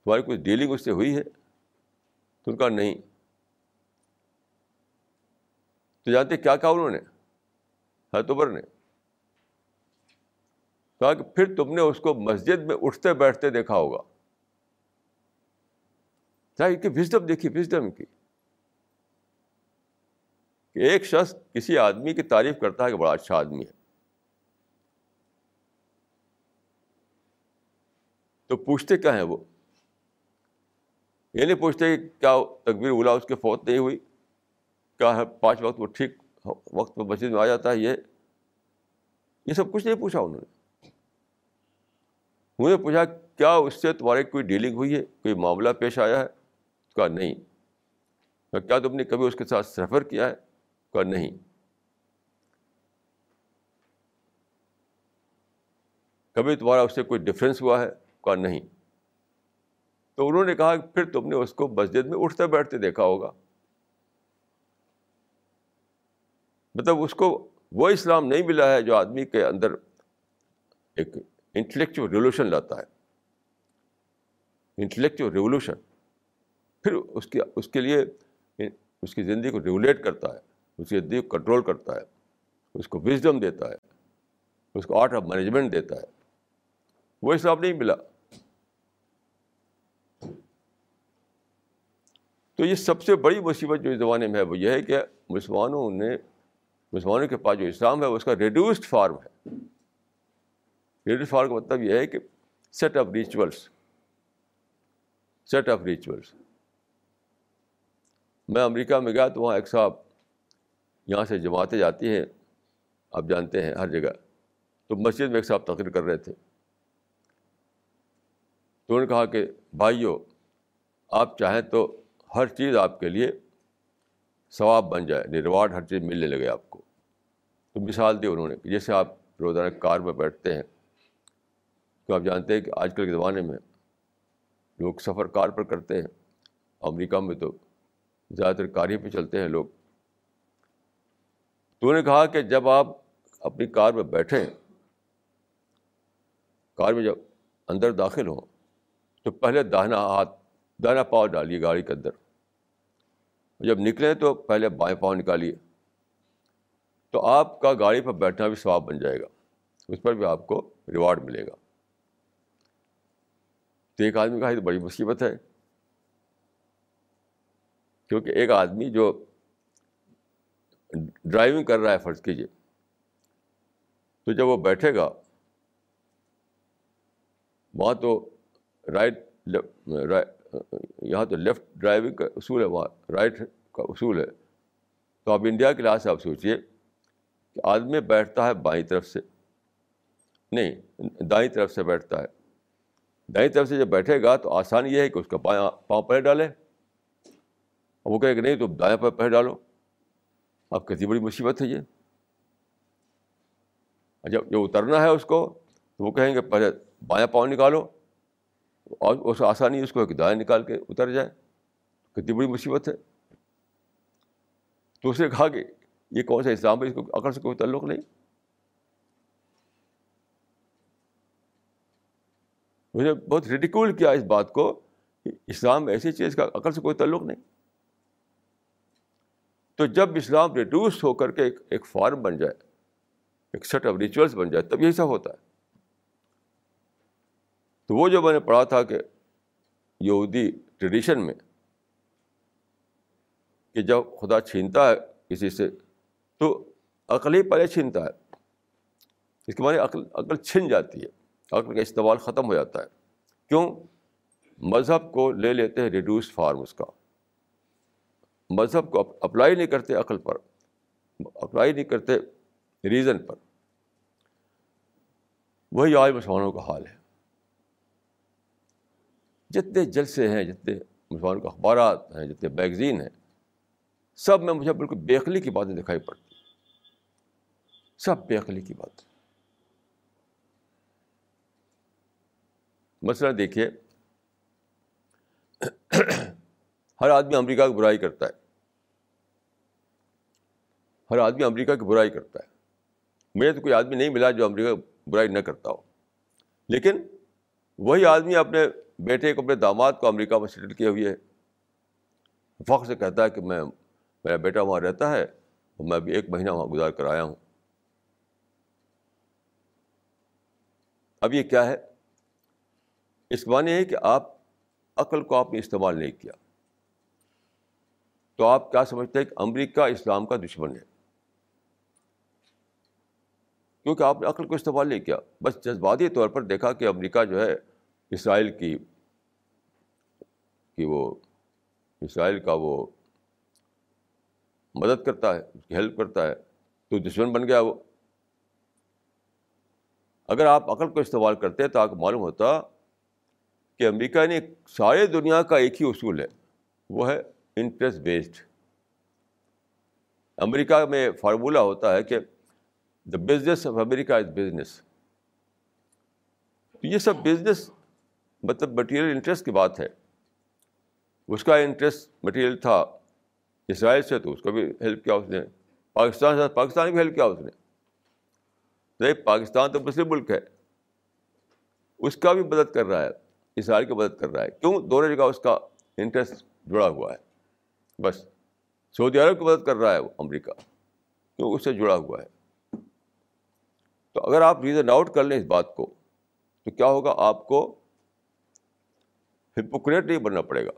تمہاری کوئی ڈیلنگ اس سے ہوئی ہے؟ تو ان کا نہیں۔ تو جانتے کیا کہا انہوں نے؟ حضرت عمر نے۔ کہا کہ پھر تم نے اس کو مسجد میں اٹھتے بیٹھتے دیکھا ہوگا۔ کہ وزڈم دیکھی وزڈم کی۔ کہ ایک شخص کسی آدمی کی تعریف کرتا ہے کہ بڑا اچھا آدمی ہے۔ تو پوچھتے کیا ہیں وہ؟ یہ نہیں پوچھتے کہ کیا تقبیر اولا اس کے فوت نہیں ہوئی؟ کیا ہے پانچ وقت وہ ٹھیک وقت پہ مسجد میں آ جاتا ہے؟ یہ یہ سب کچھ نہیں پوچھا انہوں نے۔ انہوں نے پوچھا کیا اس سے تمہاری کوئی ڈیلنگ ہوئی ہے؟ کوئی معاملہ پیش آیا ہے؟ کہا نہیں۔ کیا تم نے کبھی اس کے ساتھ سفر کیا ہے؟ کہا نہیں۔ کبھی تمہارا اس سے کوئی ڈفرینس ہوا ہے کہا نہیں۔ تو انہوں نے کہا کہ پھر تم نے اس کو مسجد میں اٹھتے بیٹھتے دیکھا ہوگا۔ مطلب اس کو وہ اسلام نہیں ملا ہے جو آدمی کے اندر ایک انٹلیکچوئل ریولیوشن لاتا ہے۔ انٹلیکچوئل ریولیوشن پھر اس کی اس کے لیے، اس کی زندگی کو ریگولیٹ کرتا ہے۔ اس کی زندگی کو کنٹرول کرتا ہے، اس کو وزڈم دیتا ہے، اس کو آرٹ آف مینجمنٹ دیتا ہے۔ وہ حساب نہیں ملا۔ تو یہ سب سے بڑی مصیبت جو اس زمانے میں ہے وہ یہ ہے کہ مسلمانوں نے، مسلمانوں کے پاس جو اسلام ہے اس کا ریڈیوسڈ فارم ہے۔ ریڈیوس فارم کا مطلب یہ ہے کہ set of rituals set of rituals میں امریکہ میں گیا تو وہاں ایک صاحب یہاں سے جماعتیں جاتی ہیں، آپ جانتے ہیں ہر جگہ۔ تو مسجد میں ایک صاحب تقریر کر رہے تھے۔ تو انہوں نے کہا کہ بھائیو، آپ چاہیں تو ہر چیز آپ کے لیے ثواب بن جائے یعنی ریوارڈ ہر چیز ملنے لگے آپ کو۔ تو مثال دی انہوں نے کہ جیسے آپ روزانہ کار میں بیٹھتے ہیں، تو آپ جانتے ہیں کہ آج کل کے زمانے میں لوگ سفر کار پر کرتے ہیں۔ امریکہ میں تو زیادہ تر کار ہی پہ چلتے ہیں لوگ۔ تو انہوں نے کہا کہ جب آپ اپنی کار میں بیٹھیں، کار میں جب اندر داخل ہوں، تو پہلے داہنا ہاتھ دانا پاؤ ڈالیے گاڑی کے اندر۔ جب نکلیں تو پہلے بائیں پاؤں نکالیے۔ تو آپ کا گاڑی پر بیٹھنا بھی ثواب بن جائے گا۔ اس پر بھی آپ کو ریوارڈ ملے گا۔ تو ایک آدمی کا تو بڑی مصیبت ہے۔ کیونکہ ایک آدمی جو ڈرائیونگ کر رہا ہے فرض کیجیے تو جب وہ بیٹھے گا، وہاں تو رائٹ یہاں تو لیفٹ ڈرائیونگ کا اصول ہے، وہاں رائٹ کا اصول ہے۔ تو آپ انڈیا کے لحاظ سے آپ سوچیے کہ آدمی بیٹھتا ہے بائیں طرف سے۔ نہیں، دائیں طرف سے بیٹھتا ہے۔ دائیں طرف سے جب بیٹھے گا تو آسان یہ ہے کہ اس کا پاؤں پیر ڈالے۔ وہ کہے کہ نہیں، تو دائیں پہ پیر ڈالو۔ اب کتنی بڑی مصیبت ہے یہ جب جو اترنا ہے اس کو تو وہ کہیں گے پہلے بایاں پاؤں نکالو اور اس آسانی اس کو ایک دائیں نکال کے اتر جائے کتنی بڑی مصیبت ہے تو اس نے کہا کہ یہ کون سا اسلام ہے اس کو عقل سے کوئی تعلق نہیں مجھے بہت ریڈیکول کیا اس بات کو کہ اسلام ایسی چیز کا عقل سے کوئی تعلق نہیں تو جب اسلام ریڈیوس ہو کر کے ایک ایک فارم بن جائے، ایک سیٹ آف ریچولس بن جائے، تب یہی سب ہوتا ہے۔ تو وہ جو میں نے پڑھا تھا کہ یہودی ٹریڈیشن میں کہ جب خدا چھینتا ہے کسی سے، تو عقل ہی پہلے چھینتا ہے۔ اس کے معنی عقل عقل چھن جاتی ہے، عقل کا استعمال ختم ہو جاتا ہے۔ کیوں؟ مذہب کو لے لیتے ہیں ریڈیوس فارم اس کا۔ مذہب کو اپلائی نہیں کرتے عقل پر، اپلائی نہیں کرتے ریزن پر۔ وہی آج مسلمانوں کا حال ہے۔ جتنے جلسے ہیں، جتنے مسلمانوں کے اخبارات ہیں، جتنے میگزین ہیں، سب میں مجھے بالکل بےخلی کی باتیں دکھائی پڑتی سب بےخلی کی بات مسئلہ دیکھیے، ہر آدمی امریکہ کی برائی کرتا ہے۔ ہر آدمی امریکہ کی برائی کرتا ہے۔ مجھے تو کوئی آدمی نہیں ملا جو امریکہ کی برائی نہ کرتا ہو۔ لیکن وہی آدمی اپنے بیٹے کو، اپنے داماد کو امریکہ میں سیٹل کیے ہوئے ہے۔ فخر سے کہتا ہے کہ میں، میرا بیٹا وہاں رہتا ہے اور میں ابھی ایک مہینہ وہاں گزار کر آیا ہوں۔ اب یہ کیا ہے؟ اس معنی ہے کہ آپ عقل کو آپ نے استعمال نہیں کیا۔ تو آپ کیا سمجھتے ہیں کہ امریکہ اسلام کا دشمن ہے؟ کیونکہ آپ نے عقل کو استعمال نہیں کیا۔ بس جذباتی طور پر دیکھا کہ امریکہ جو ہے اسرائیل کی کہ وہ اسرائیل کا وہ مدد کرتا ہے، اس کی ہیلپ کرتا ہے، تو دشمن بن گیا وہ۔ اگر آپ عقل کو استعمال کرتے تو آپ کو معلوم ہوتا کہ امریکہ نے سارے دنیا کا ایک ہی اصول ہے، وہ ہے انٹرسٹ بیسڈ امریکہ میں فارمولہ ہوتا ہے کہ the business of America is business تو یہ سب بزنس مطلب مٹیریل انٹرسٹ کی بات ہے۔ اس کا انٹرسٹ مٹیریل تھا اسرائیل سے، تو اس کو بھی ہیلپ کیا اس نے۔ پاکستان سے، پاکستان بھی ہیلپ کیا اس نے۔ نہیں، پاکستان تو مسلم ملک ہے۔ اس کا بھی مدد کر رہا ہے۔ اسرائیل کی مدد کر رہا ہے۔ کیوں؟ دونوں جگہ اس کا انٹرسٹ جڑا ہوا ہے۔ بس، سعودی عرب کی مدد کر رہا ہے وہ امریکہ۔ کیوں؟ اس سے جڑا ہوا ہے۔ تو اگر آپ ریزن آؤٹ کر لیں اس بات کو، تو کیا ہوگا؟ آپ کو ہپوکریٹ نہیں بننا پڑے گا۔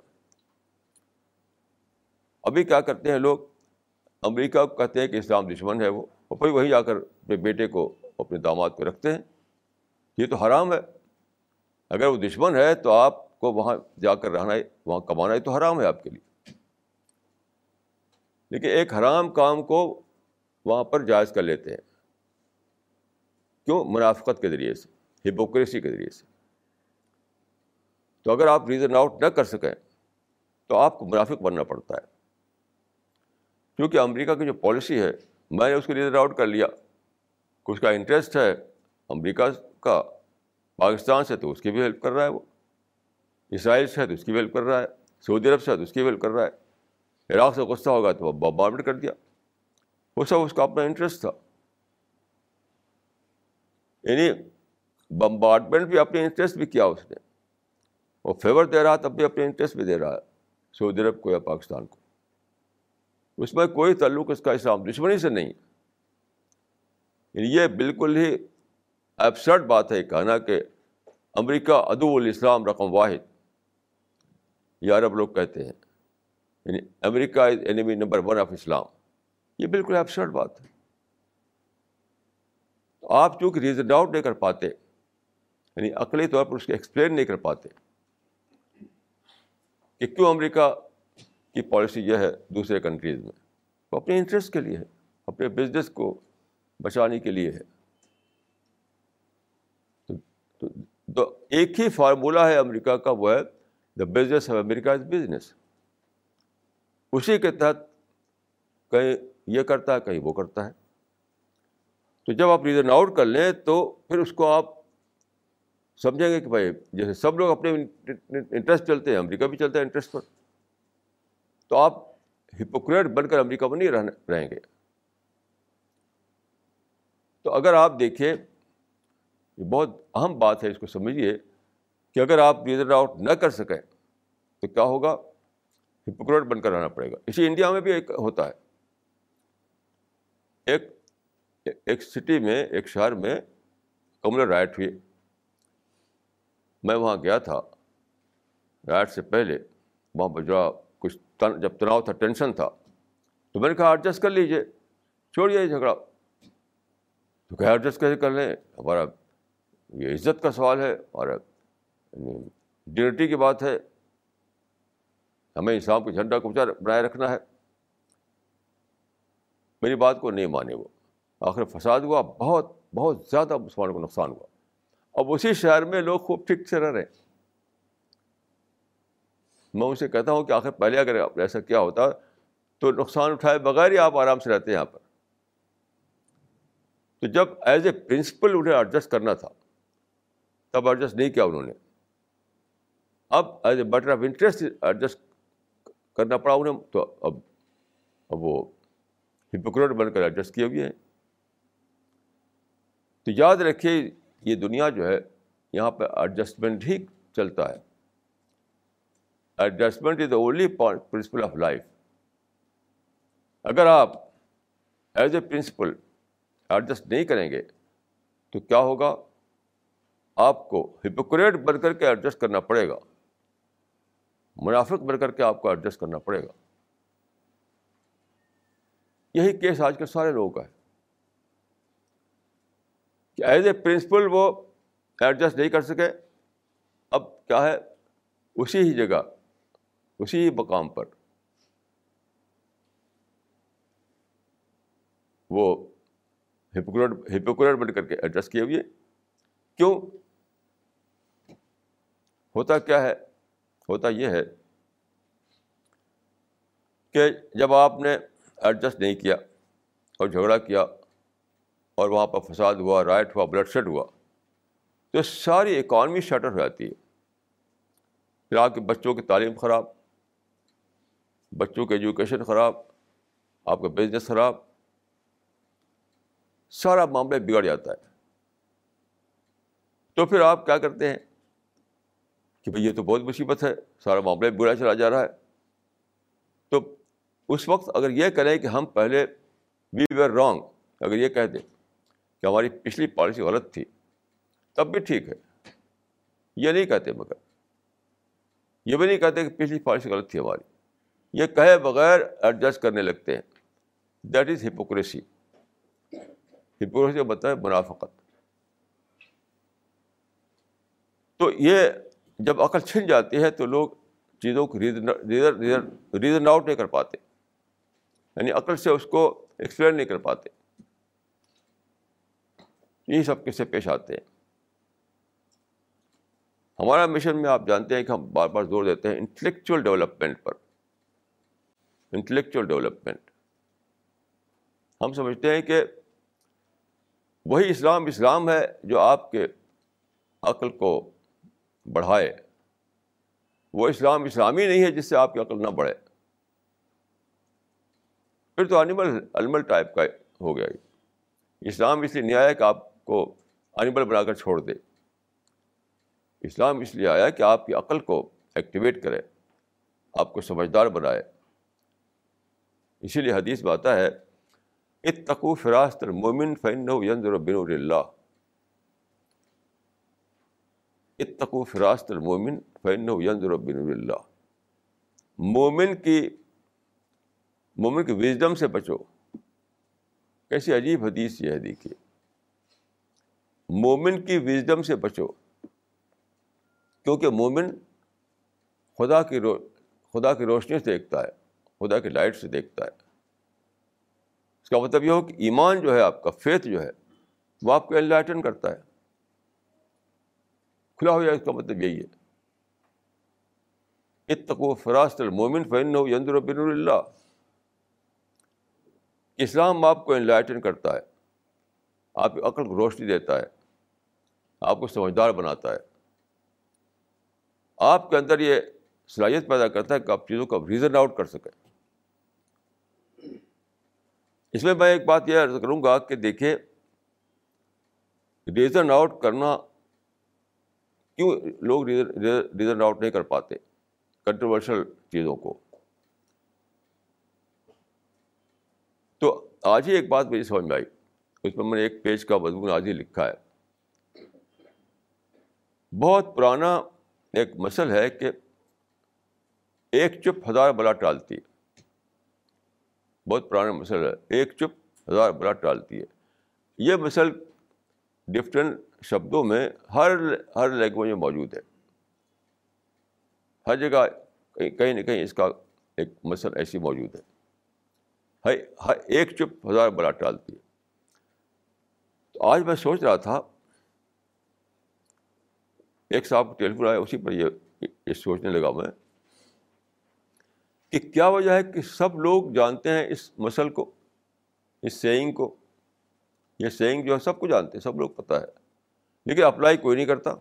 ابھی کیا کرتے ہیں لوگ؟ امریکہ کو کہتے ہیں کہ اسلام دشمن ہے وہ، اور پھر وہیں جا کر اپنے بیٹے کو اپنے داماد کو رکھتے ہیں۔ یہ تو حرام ہے۔ اگر وہ دشمن ہے تو آپ کو وہاں جا کر رہنا ہے وہاں کمانا ہے تو حرام ہے آپ کے لیے۔ لیکن ایک حرام کام کو وہاں پر جائز کر لیتے ہیں۔ کیوں؟ منافقت کے ذریعے سے ہپوکریسی کے ذریعے سے۔ تو اگر آپ ریزن آؤٹ نہ کر سکیں، تو آپ کو منافق بننا پڑتا ہے۔ کیونکہ امریکہ کی جو پالیسی ہے، میں نے اس کو ریزن آؤٹ کر لیا۔ کہ اس کا انٹرسٹ ہے امریکہ کا، پاکستان سے تو اس کی بھی ہیلپ کر رہا ہے وہ۔ اسرائیل سے ہے تو اس کی بھی ہیلپ کر رہا ہے۔ سعودی عرب سے ہے تو اس کی بھی ہیلپ کر رہا ہے۔ عراق سے غصہ ہوگا تو بمبارمنٹ کر دیا۔ وہ سب اس کا اپنا انٹرسٹ تھا۔ یعنی بمبارڈمنٹ بھی اپنے انٹرسٹ بھی کیا اس نے۔ وہ فیور دے رہا تب بھی اپنے انٹرسٹ بھی دے رہا ہے، سعودی عرب کو یا پاکستان کو۔ اس میں کوئی تعلق اس کا اسلام دشمنی سے نہیں۔ یعنی یہ بالکل ہی ایبسرڈ بات ہے کہنا کہ امریکہ ادو الاسلام رقم واحد۔ یہ عرب لوگ کہتے ہیں۔ یعنی America is enemy number one of Islam یہ بالکل ایبسرڈ بات ہے۔ آپ چونکہ ریزن آؤٹ نہیں کر پاتے یعنی عقلی طور پر اس کو ایکسپلین نہیں کر پاتے کہ کیوں امریکہ کی پالیسی یہ ہے دوسرے کنٹریز میں۔ وہ اپنے انٹرسٹ کے لیے ہے، اپنے بزنس کو بچانے کے لیے ہے۔ تو ایک ہی فارمولہ ہے امریکہ کا، وہ ہے the business of America is business اسی کے تحت کہیں یہ کرتا ہے، کہیں وہ کرتا ہے۔ تو جب آپ ریزن آؤٹ کر لیں تو پھر اس کو آپ سمجھیں گے کہ بھائی جیسے سب لوگ اپنے انٹرسٹ چلتے ہیں، امریکہ بھی چلتا ہے انٹرسٹ پر۔ تو آپ ہپوکریٹ بن کر امریکہ میں نہیں رہیں گے۔ تو اگر آپ دیکھیں، یہ بہت اہم بات ہے، اس کو سمجھیے کہ اگر آپ ریزن آؤٹ نہ کر سکیں تو کیا ہوگا؟ ہپوکریٹ بن کر رہنا پڑے گا۔ اسی انڈیا میں بھی ایک ہوتا ہے۔ ایک ایک سٹی میں، ایک شہر میں کمل رائٹ ہوئی۔ میں وہاں گیا تھا۔ رائٹ سے پہلے وہاں پہ جو کچھ تن، جب تناؤ تھا، ٹینشن تھا۔ تو میں نے کہا، ایڈجسٹ کر لیجیے چھوڑیے جھگڑا۔ تو کیا ایڈجسٹ کیسے کر لیں؟ ہمارا یہ عزت کا سوال ہے اور یعنی ڈیونٹی کی بات ہے۔ ہمیں اسلام کے جھنڈا کو بنائے رکھنا ہے۔ میری بات کو نہیں مانے وہ۔ آخر فساد ہوا، بہت بہت زیادہ مسلمانوں کو نقصان ہوا۔ اب اسی شہر میں لوگ خوب ٹھیک سے رہ رہے ہیں۔ میں ان سے کہتا ہوں کہ آخر پہلے اگر ایسا کیا ہوتا تو نقصان اٹھائے بغیر ہی آپ آرام سے رہتے ہیں یہاں پر۔ تو جب ایز اے پرنسپل انہیں ایڈجسٹ کرنا تھا، تب ایڈجسٹ نہیں کیا انہوں نے۔ اب as a matter of interest adjust کرنا پڑا انہیں، تو اب اب وہ ہپوکریٹ بن کر ایڈجسٹ کیے ہوئے ہیں۔ تو یاد رکھیے، یہ دنیا جو ہے، یہاں پہ ایڈجسٹمنٹ ہی چلتا ہے۔ Adjustment is the only principle of life اگر آپ ایز اے پرنسپل ایڈجسٹ نہیں کریں گے، تو کیا ہوگا؟ آپ کو ہپوکریٹ بن کر کے ایڈجسٹ کرنا پڑے گا۔ منافق بن کر کے آپ کو ایڈجسٹ کرنا پڑے گا۔ یہی کیس آج کل سارے لوگوں کا ہے۔ ایز اے پرنسپل وہ ایڈجسٹ نہیں کر سکے۔ اب کیا ہے؟ اسی ہی جگہ، اسی ہی مقام پر۔ وہ ہپوکریٹ ہپوکریٹ بن کر کے ایڈجسٹ کیے ہوئے۔ کیوں؟ ہوتا کیا ہے؟ ہوتا یہ ہے کہ جب آپ نے ایڈجسٹ نہیں کیا اور جھگڑا کیا اور وہاں پر فساد ہوا، رائٹ ہوا، بلڈ شیڈ ہوا۔ تو ساری اکانومی شٹر ہو جاتی ہے۔ پھر آپ کے بچوں کی تعلیم خراب، بچوں کی ایجوکیشن خراب، آپ کا بزنس خراب، سارا معاملہ بگڑ جاتا ہے۔ تو پھر آپ کیا کرتے ہیں؟ کہ بھائی یہ تو بہت مصیبت ہے، سارا معاملہ بگڑا چلا جا رہا ہے۔ تو اس وقت اگر یہ کریں کہ ہم پہلے وی ویئر رانگ اگر یہ کہہ دیں کہ ہماری پچھلی پالیسی غلط تھی، تب بھی ٹھیک ہے۔ یہ نہیں کہتے مگر، یہ بھی نہیں کہتے کہ پچھلی پالیسی غلط تھی ہماری۔ یہ کہے بغیر ایڈجسٹ کرنے لگتے ہیں۔ دیٹ از ہپوکریسی ہپوکریسی بتا ہے منافقت۔ تو یہ جب عقل چھن جاتی ہے تو لوگ چیزوں کو ریزن ریزن آؤٹ نہیں کر پاتے۔ یعنی عقل سے اس کو ایکسپلین نہیں کر پاتے۔ یہی سب کس سے پیش آتے ہیں۔ ہمارا مشن میں آپ جانتے ہیں کہ ہم بار بار زور دیتے ہیں انٹلیکچوئل ڈیولپمنٹ پر۔ Intellectual development. ہم سمجھتے ہیں کہ وہی اسلام اسلام ہے جو آپ کے عقل کو بڑھائے۔ وہ اسلام اسلامی نہیں ہے جس سے آپ کی عقل نہ بڑھے۔ پھر تو انیمل انیمل ٹائپ کا ہو گیا۔ اسلام اس لیے نہیں آیا کہ آپ کو انیمل بنا کر چھوڑ دے۔ اسلام اس لیے آیا کہ آپ کی عقل کو ایکٹیویٹ کرے، آپ کو سمجھدار بنائے۔ اسی لیے حدیث میں آتا ہے اتقو فراست المومن فن ینظر بنور اللہ۔ اتقو فراست المومن فن ینظر بنور اللہ۔ مومن کی مومن کی وزڈم سے بچو۔ کیسی عجیب حدیث یہ ہے دیکھیے۔ مومن کی وزڈم سے بچو۔ کیونکہ مومن خدا کی رو، خدا کی روشنی سے دیکھتا ہے، خدا کی لائٹ سے دیکھتا ہے۔ اس کا مطلب یہ ہو کہ ایمان جو ہے، آپ کا فیتھ جو ہے، وہ آپ کو انلائٹن کرتا ہے۔ کھلا ہو جائے اس کا مطلب یہی ہے۔ اتقو فراست المومن فن یندر بن اللہ اسلام آپ کو انلائٹن کرتا ہے۔ آپ کی عقل کو روشنی دیتا ہے۔ آپ کو سمجھدار بناتا ہے۔ آپ کے اندر یہ صلاحیت پیدا کرتا ہے کہ آپ چیزوں کا ریزن آؤٹ کر سکیں۔ اس میں میں ایک بات یہ عرض کروں گا کہ دیکھیے ریزن آؤٹ کرنا کیوں لوگ ریزن آؤٹ نہیں کر پاتے؟ کنٹروورشل چیزوں کو۔ تو آج ہی ایک بات مجھے سمجھ میں آئی۔ اس میں میں نے ایک پیج کا مضمون آج ہی لکھا ہے۔ بہت پرانا ایک مسل ہے کہ ایک چپ ہزار بلا ٹالتی ہے۔ بہت پرانا مسل ہے۔ ایک چپ ہزار بلا ٹالتی ہے۔ یہ مسل ڈفرینٹ شبدوں میں ہر ہر لینگویج میں موجود ہے۔ ہر جگہ کہیں نہ کہیں اس کا ایک مسل ایسی موجود ہے۔ ایک چپ ہزار بلا ٹالتی ہے۔ تو آج میں سوچ رہا تھا ایک صاحب کو ٹیلیفون آیا، اسی پر یہ سوچنے لگا میں کہ کیا وجہ ہے کہ سب لوگ جانتے ہیں اس مسل کو، اس سینگ کو؟ یہ سینگ جو ہے سب کو جانتے ہیں، سب لوگ پتہ ہے۔ لیکن اپلائی کوئی نہیں کرتا۔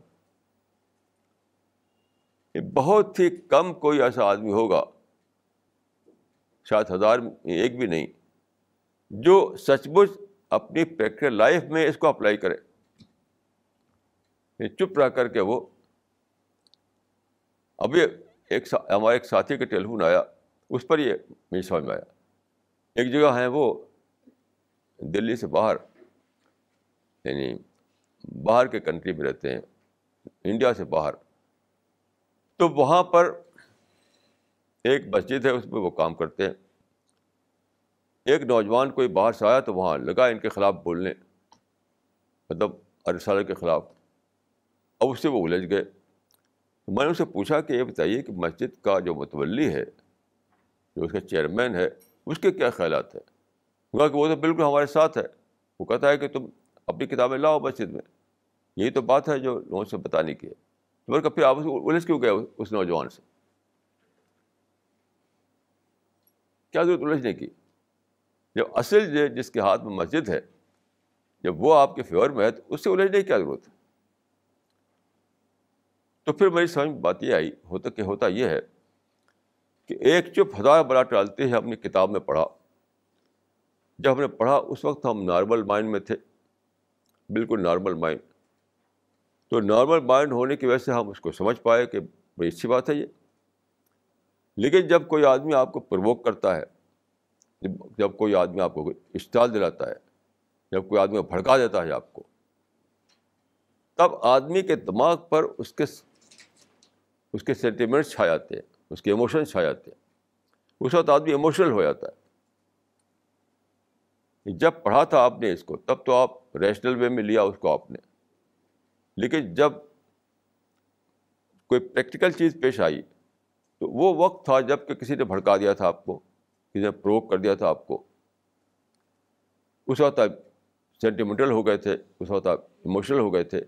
بہت ہی کم کوئی ایسا آدمی ہوگا، شاید ہزار ایک بھی نہیں، جو سچ مچ اپنی پریکٹیکل لائف میں اس کو اپلائی کرے۔ چپ رہ کر کے وہ ابھی ایک ہمارے ایک ساتھی کا ٹیلیفون آیا، اس پر یہ میری سمجھ میں آیا۔ ایک جگہ ہے وہ، دلی سے باہر یعنی باہر کے کنٹری میں رہتے ہیں، انڈیا سے باہر۔ تو وہاں پر ایک مسجد ہے، اس میں وہ کام کرتے ہیں۔ ایک نوجوان کوئی باہر سے آیا تو وہاں لگا ان کے خلاف بولنے مطلب ارسالہ کے خلاف۔ اب اس سے وہ الجھ گئے۔ میں نے اس سے پوچھا کہ یہ بتائیے کہ مسجد کا جو متولی ہے، جو اس کا چیئرمین ہے، اس کے کیا خیالات ہیں؟ کہا کہ وہ تو بالکل ہمارے ساتھ ہے۔ وہ کہتا ہے کہ تم اپنی کتابیں لاؤ مسجد میں۔ یہی تو بات ہے جو لوگوں سے بتانے کی ہے۔ تو پھر آپ الجھ کیوں گئے اس نوجوان سے؟ کیا ضرورت الجھنے کی؟ جب اصل جس کے ہاتھ میں مسجد ہے، جب وہ آپ کے فیور میں ہے، تو اس سے الجھنے کی کیا ضرورت ہے؟ تو پھر میری سمجھ بات یہ آئی، ہوتا کہ ہوتا یہ ہے کہ ایک چپ ہزار بڑا ٹالتے ہیں اپنی کتاب میں پڑھا۔ جب ہم نے پڑھا، اس وقت ہم نارمل مائنڈ میں تھے۔ بالکل نارمل مائنڈ۔ تو نارمل مائنڈ ہونے کی وجہ سے ہم اس کو سمجھ پائے کہ بڑی اچھی بات ہے یہ۔ لیکن جب کوئی آدمی آپ کو پرووک کرتا ہے، جب کوئی آدمی آپ کو اسٹال دلاتا ہے، جب کوئی آدمی بھڑکا دیتا ہے آپ کو، تب آدمی کے دماغ پر اس کے اس کے سینٹیمنٹس چھا جاتے ہیں، اس کے ایموشنس چھا جاتے ہیں۔ اس وقت آدمی ایموشنل ہو جاتا ہے۔ جب پڑھا تھا آپ نے اس کو، تب تو آپ ریشنل وے میں لیا اس کو آپ نے۔ لیکن جب کوئی پریکٹیکل چیز پیش آئی، تو وہ وقت تھا جبکہ کسی نے بھڑکا دیا تھا آپ کو، کسی نے پروک کر دیا تھا آپ کو۔ اس وقت آپ سینٹیمنٹل ہو گئے تھے، اس وقت آپ ایموشنل ہو گئے تھے۔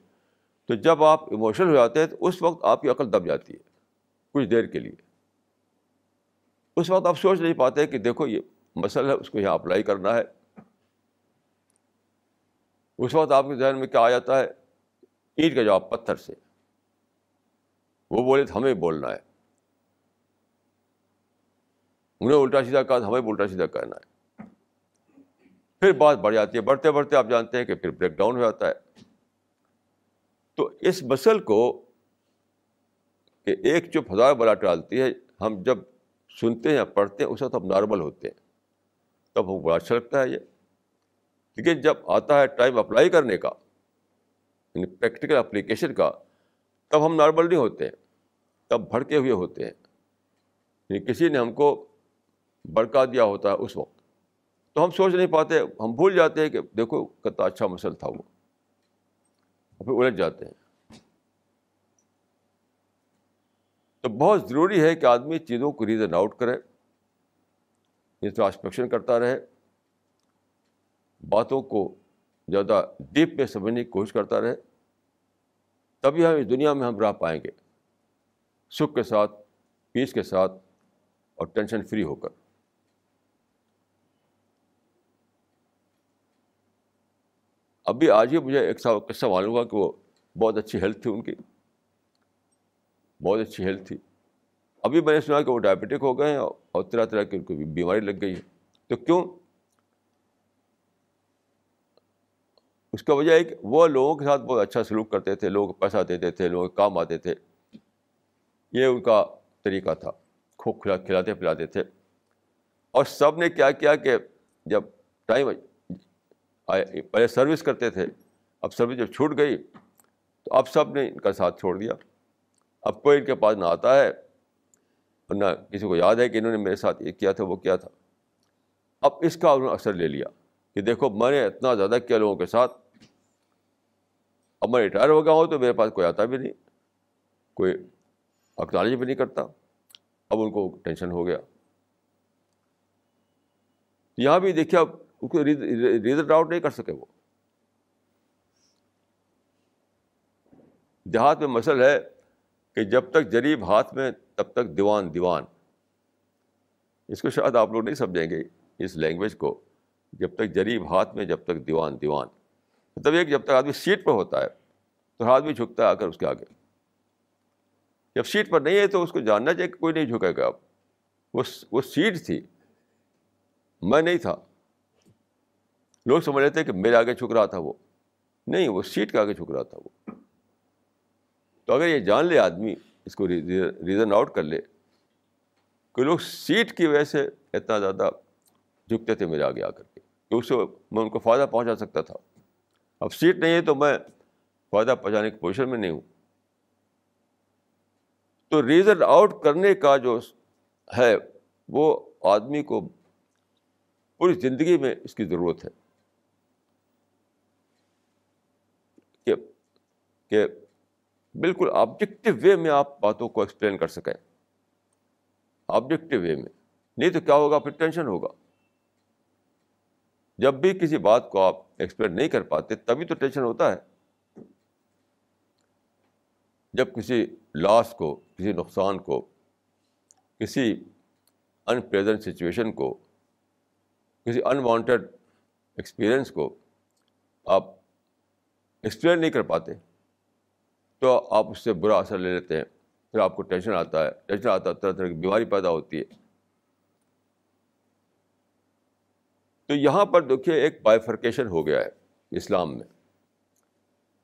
تو جب آپ ایموشنل ہو جاتے ہیں تو اس وقت آپ کی عقل دب جاتی ہے کچھ دیر کے لیے۔ اس وقت آپ سوچ نہیں پاتے کہ دیکھو یہ مسئلہ ہے، اس کو یہاں اپلائی کرنا ہے۔ اس وقت آپ کے ذہن میں کیا آ جاتا ہے؟ اینٹ کا جواب پتھر سے، وہ بولے تو ہمیں بولنا ہے۔ انہیں الٹا سیدھا کہا تو ہمیں الٹا سیدھا کہنا ہے۔ پھر بات بڑھ جاتی ہے، بڑھتے بڑھتے آپ جانتے ہیں کہ پھر بریک ڈاؤن ہو جاتا ہے۔ تو اس مسل کو کہ ایک چپ ہزار بلا ٹالتی ہے، ہم جب سنتے ہیں، پڑھتے ہیں، اس وقت ہم نارمل ہوتے ہیں۔ تب ہم بڑا اچھا لگتا ہے یہ۔ لیکن جب آتا ہے ٹائم اپلائی کرنے کا یعنی پریکٹیکل اپلیکیشن کا، تب ہم نارمل نہیں ہوتے ہیں۔ تب بھڑکے ہوئے ہوتے ہیں۔ یعنی کسی نے ہم کو بڑکا دیا ہوتا ہے اس وقت۔ تو ہم سوچ نہیں پاتے، ہم بھول جاتے ہیں کہ دیکھو کتنا اچھا مسل تھا وہ۔ پھر الجھ جاتے ہیں۔ تو بہت ضروری ہے کہ آدمی چیزوں کو ریزن آؤٹ کرے انٹراسپیکشن کرتا رہے، باتوں کو زیادہ ڈیپ میں سمجھنے کی کوشش کرتا رہے، تبھی ہم اس دنیا میں ہم رہ پائیں گے۔ سکھ کے ساتھ، پیس کے ساتھ اور ٹینشن فری ہو کر۔ ابھی آج ہی مجھے ایک قصہ معلوم ہوا کہ وہ بہت اچھی ہیلتھ تھی ان کی۔ بہت اچھی ہیلتھ تھی۔ ابھی میں نے سنا کہ وہ ڈائبٹک ہو گئے ہیں اور طرح طرح کی ان کو بیماری لگ گئی ہے۔ تو کیوں؟ اس کا وجہ ہے کہ وہ لوگوں کے ساتھ بہت اچھا سلوک کرتے تھے لوگ پیسہ دیتے تھے، لوگوں کے کام آتے تھے۔ یہ ان کا طریقہ تھا۔ خوب کھلا کھلاتے پلاتے تھے۔ اور سب نے کیا کیا کہ جب ٹائم پہلے سروس کرتے تھے، اب سروس جب چھوٹ گئی تو اب سب نے ان کا ساتھ چھوڑ دیا۔ اب کوئی ان کے پاس نہ آتا ہے، اور نہ کسی کو یاد ہے کہ انہوں نے میرے ساتھ یہ کیا تھا، وہ کیا تھا۔ اب اس کا انہوں نے اثر لے لیا کہ دیکھو، میں نے اتنا زیادہ کیا لوگوں کے ساتھ۔ اب میں ریٹائر ہو گیا ہوں تو میرے پاس کوئی آتا بھی نہیں، کوئی اکنالج بھی نہیں کرتا۔ اب ان کو ٹینشن ہو گیا۔ یہاں بھی دیکھیے، اب اس کو ریزلٹ آؤٹ نہیں کر سکے وہ۔ دیہات میں مسل ہے کہ جب تک جریب ہاتھ میں، تب تک دیوان دیوان۔ اس کو شاید آپ لوگ نہیں سمجھیں گے اس لینگویج کو، جب تک جریب ہاتھ میں، جب تک دیوان دیوان۔ مطلب ایک جب تک آدمی سیٹ پہ ہوتا ہے، تو آدمی جھکتا ہے آ کر اس کے آگے۔ جب سیٹ پر نہیں ہے تو اس کو جاننا چاہیے کہ کوئی نہیں جھکے گا۔ اب وہ سیٹ تھی۔ میں نہیں تھا۔ لوگ سمجھ لیتے کہ میرے آگے چھک رہا تھا وہ۔ نہیں، وہ سیٹ کے آگے چھک رہا تھا وہ۔ تو اگر یہ جان لے آدمی، اس کو ریزن آؤٹ کر لے، کہ لوگ سیٹ کی وجہ سے اتنا زیادہ جھکتے تھے میرے آگے آ کر کے، کہ اس سے میں ان کو فائدہ پہنچا سکتا تھا۔ اب سیٹ نہیں ہے تو میں فائدہ پہنچانے کی پوزیشن میں نہیں ہوں۔ تو ریزن آؤٹ کرنے کا جو ہے، وہ آدمی کو پوری زندگی میں اس کی ضرورت ہے کہ کہ بالکل آبجیکٹو وے میں آپ باتوں کو ایکسپلین کر سکیں۔ آبجیکٹو وے میں۔ نہیں تو کیا ہوگا؟ پھر ٹینشن ہوگا۔ جب بھی کسی بات کو آپ ایکسپلین نہیں کر پاتے، تبھی تو ٹینشن ہوتا ہے۔ جب کسی لاس کو، کسی نقصان کو، کسی انپریزنٹ سچویشن کو، کسی انوانٹیڈ ایکسپیرئنس کو آپ ایکسپلین نہیں کر پاتے۔ تو آپ اس سے برا اثر لے لیتے ہیں۔ پھر آپ کو ٹینشن آتا ہے۔ ٹینشن آتا ہے، طرح طرح کی بیماری پیدا ہوتی ہے۔ تو یہاں پر دیکھیے ایک بائیفرکیشن ہو گیا ہے اسلام میں۔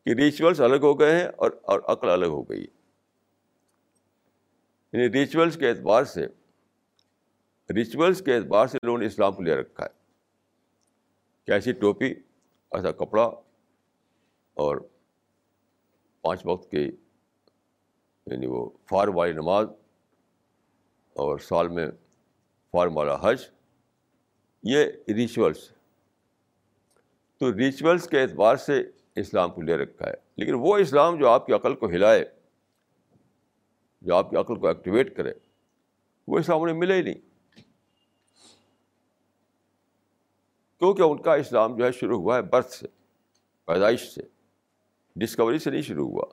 کہ ریچولس الگ ہو گئے ہیں اور اور عقل الگ ہو گئی یعنی ریچولس کے اعتبار سے ریچولس کے اعتبار سے لوگوں نے اسلام کو لے رکھا ہے۔ کیسی ٹوپی، ایسا کپڑا اور پانچ وقت کی یعنی وہ فارم والی نماز اور سال میں فارم والا حج، یہ ریچولس تو ریچولس کے اعتبار سے اسلام کو لے رکھا ہے۔ لیکن وہ اسلام جو آپ کی عقل کو ہلائے، جو آپ کی عقل کو ایکٹیویٹ کرے، وہ اسلام انہیں ملے ہی نہیں۔ کیونکہ ان کا اسلام جو ہے شروع ہوا ہے برتھ سے، پیدائش سے۔ ڈسکوری سے نہیں شروع ہوا۔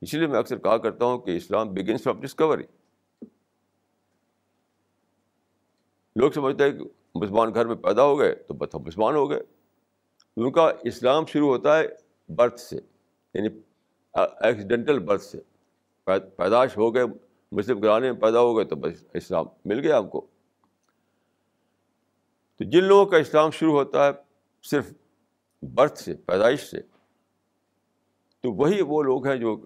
اسی لیے میں اکثر کہا کرتا ہوں کہ اسلام بگنس فرام ڈسکوری لوگ سمجھتے ہیں کہ مسلمان گھر میں پیدا ہو گئے تو بس مسلمان ہو گئے۔ ان کا اسلام شروع ہوتا ہے برتھ سے یعنی ایکسیڈنٹل برتھ سے۔ پیدائش ہو گئے، مسلم گرانے میں پیدا ہو گئے تو بس اسلام مل گیا ہم کو۔ تو جن لوگوں کا اسلام شروع ہوتا ہے صرف برتھ سے، پیدائش سے تو وہی وہ لوگ ہیں جو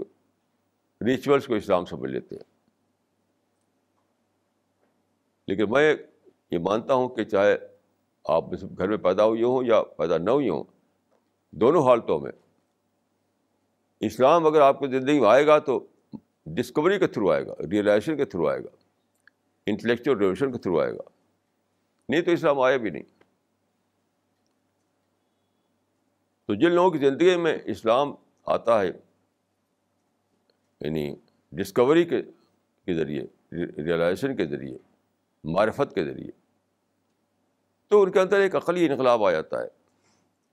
ریچولس کو اسلام سمجھ لیتے ہیں۔ لیکن میں یہ مانتا ہوں کہ چاہے آپ گھر میں پیدا ہوئے ہوں یا پیدا نہ ہوئی ہوں، دونوں حالتوں میں اسلام اگر آپ کی زندگی میں آئے گا تو ڈسکوری کے تھرو آئے گا ریئلائزیشن کے تھرو آئے گا انٹلیکچوئل ریولیوشن کے تھرو آئے گا۔ نہیں تو اسلام آیا بھی نہیں۔ تو جن لوگوں کی زندگی میں اسلام آتا ہے یعنی ڈسکوری کے کے ذریعے ریئلائزیشن کے ذریعے، معرفت کے ذریعے۔ تو ان کے اندر ایک عقلی انقلاب آ جاتا ہے،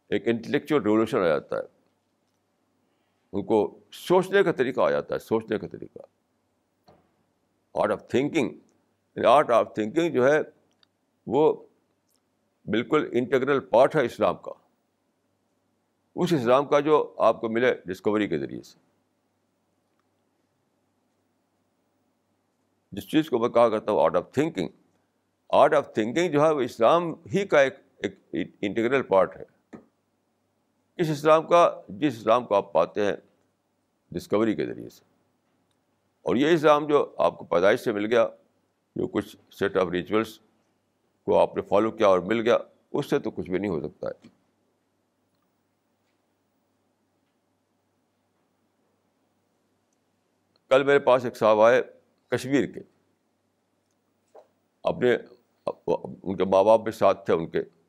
ایک انٹلیکچوئل ریولیوشن آ جاتا ہے۔ ان کو سوچنے کا طریقہ آ جاتا ہے، سوچنے کا طریقہ۔ Art of thinking art of thinking جو ہے، وہ بالکل انٹیگرل پارٹ ہے اسلام کا۔ اس اسلام کا جو آپ کو ملے ڈسکوری کے ذریعے سے۔ جس چیز کو میں کہا کرتا ہوں art of thinking art of thinking جو ہے وہ اسلام ہی کا ایک ایک انٹیگرل پارٹ ہے۔ اس اسلام کا، جس اسلام کو آپ پاتے ہیں ڈسکوری کے ذریعے سے۔ اور یہ اسلام جو آپ کو پیدائش سے مل گیا، جو کچھ سیٹ آف ریچولس کو آپ نے فالو کیا اور مل گیا، اس سے تو کچھ بھی نہیں ہو سکتا ہے۔ کل میرے پاس ایک صاحب آئے کشمیر کے۔ اپنے ان کے ماں باپ بھی ساتھ تھے ان کے۔ تو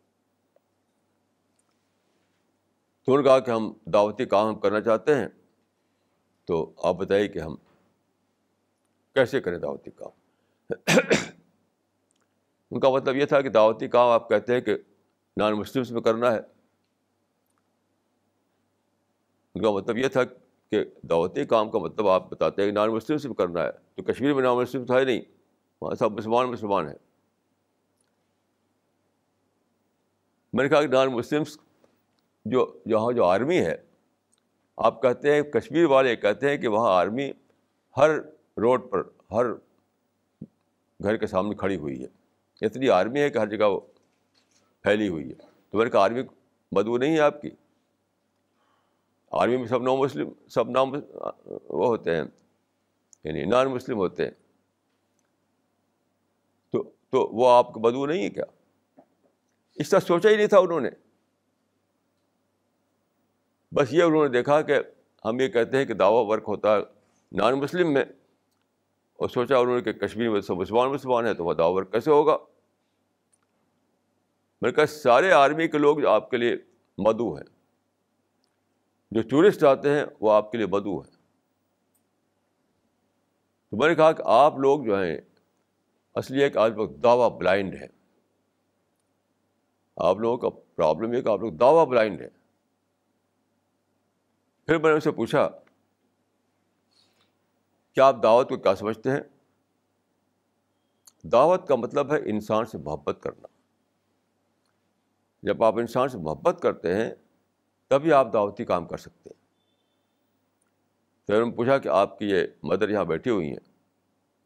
انہوں نے کہا کہ ہم دعوتی کام ہم کرنا چاہتے ہیں۔ تو آپ بتائیے کہ ہم کیسے کریں دعوتی کام؟ ان کا مطلب یہ تھا کہ دعوتی کام آپ کہتے ہیں کہ نان مسلمس میں کرنا ہے۔ ان کا مطلب یہ تھا کہ دعوتی کام کا مطلب آپ بتاتے ہیں کہ نان مسلمس میں کرنا ہے، تو کشمیر میں نان مسلم تھا ہی نہیں، وہاں سب مسلمان مسلمان ہیں۔ میں نے کہا کہ نان مسلمس جو، یہاں جو آرمی ہے، آپ کہتے ہیں، کشمیر والے کہتے ہیں کہ وہاں آرمی ہر روڈ پر، ہر گھر کے سامنے کھڑی ہوئی ہے۔ اتنی آرمی ہے کہ ہر جگہ وہ پھیلی ہوئی ہے۔ تو میں نے کہا آرمی بدو نہیں ہے آپ کی؟ آرمی میں سب نو مسلم، سب نام وہ ہوتے ہیں یعنی نان مسلم ہوتے ہیں۔ تو تو وہ آپ کو بدو نہیں ہے کیا؟ اس طرح سوچا ہی نہیں تھا انہوں نے۔ بس یہ انہوں نے دیکھا کہ ہم یہ کہتے ہیں کہ دعویٰ ورک ہوتا ہے نان مسلم میں، اور سوچا انہوں نے کہ کشمیر میں سب مسلمان مسلمان ہے تو وہ دعویٰ ورک کیسے ہوگا؟ میں نے کہا، سارے آرمی کے لوگ آپ کے لیے مدعو ہیں جو ٹورسٹ آتے ہیں وہ آپ کے لیے مدعو ہیں۔ تو میں نے کہا کہ آپ لوگ جو ہیں، اصلی ایک آج وقت دعویٰ بلائنڈ ہے۔ آپ لوگوں کا پرابلم یہ کہ آپ لوگ دعویٰ بلائنڈ ہے پھر میں نے اسے پوچھا، کیا آپ دعوت کو کیا سمجھتے ہیں؟ دعوت کا مطلب ہے انسان سے محبت کرنا۔ جب آپ انسان سے محبت کرتے ہیں تبھی آپ دعوتی کام کر سکتے ہیں۔ پھر نے پوچھا کہ آپ کی یہ مدر یہاں بیٹھی ہوئی ہیں،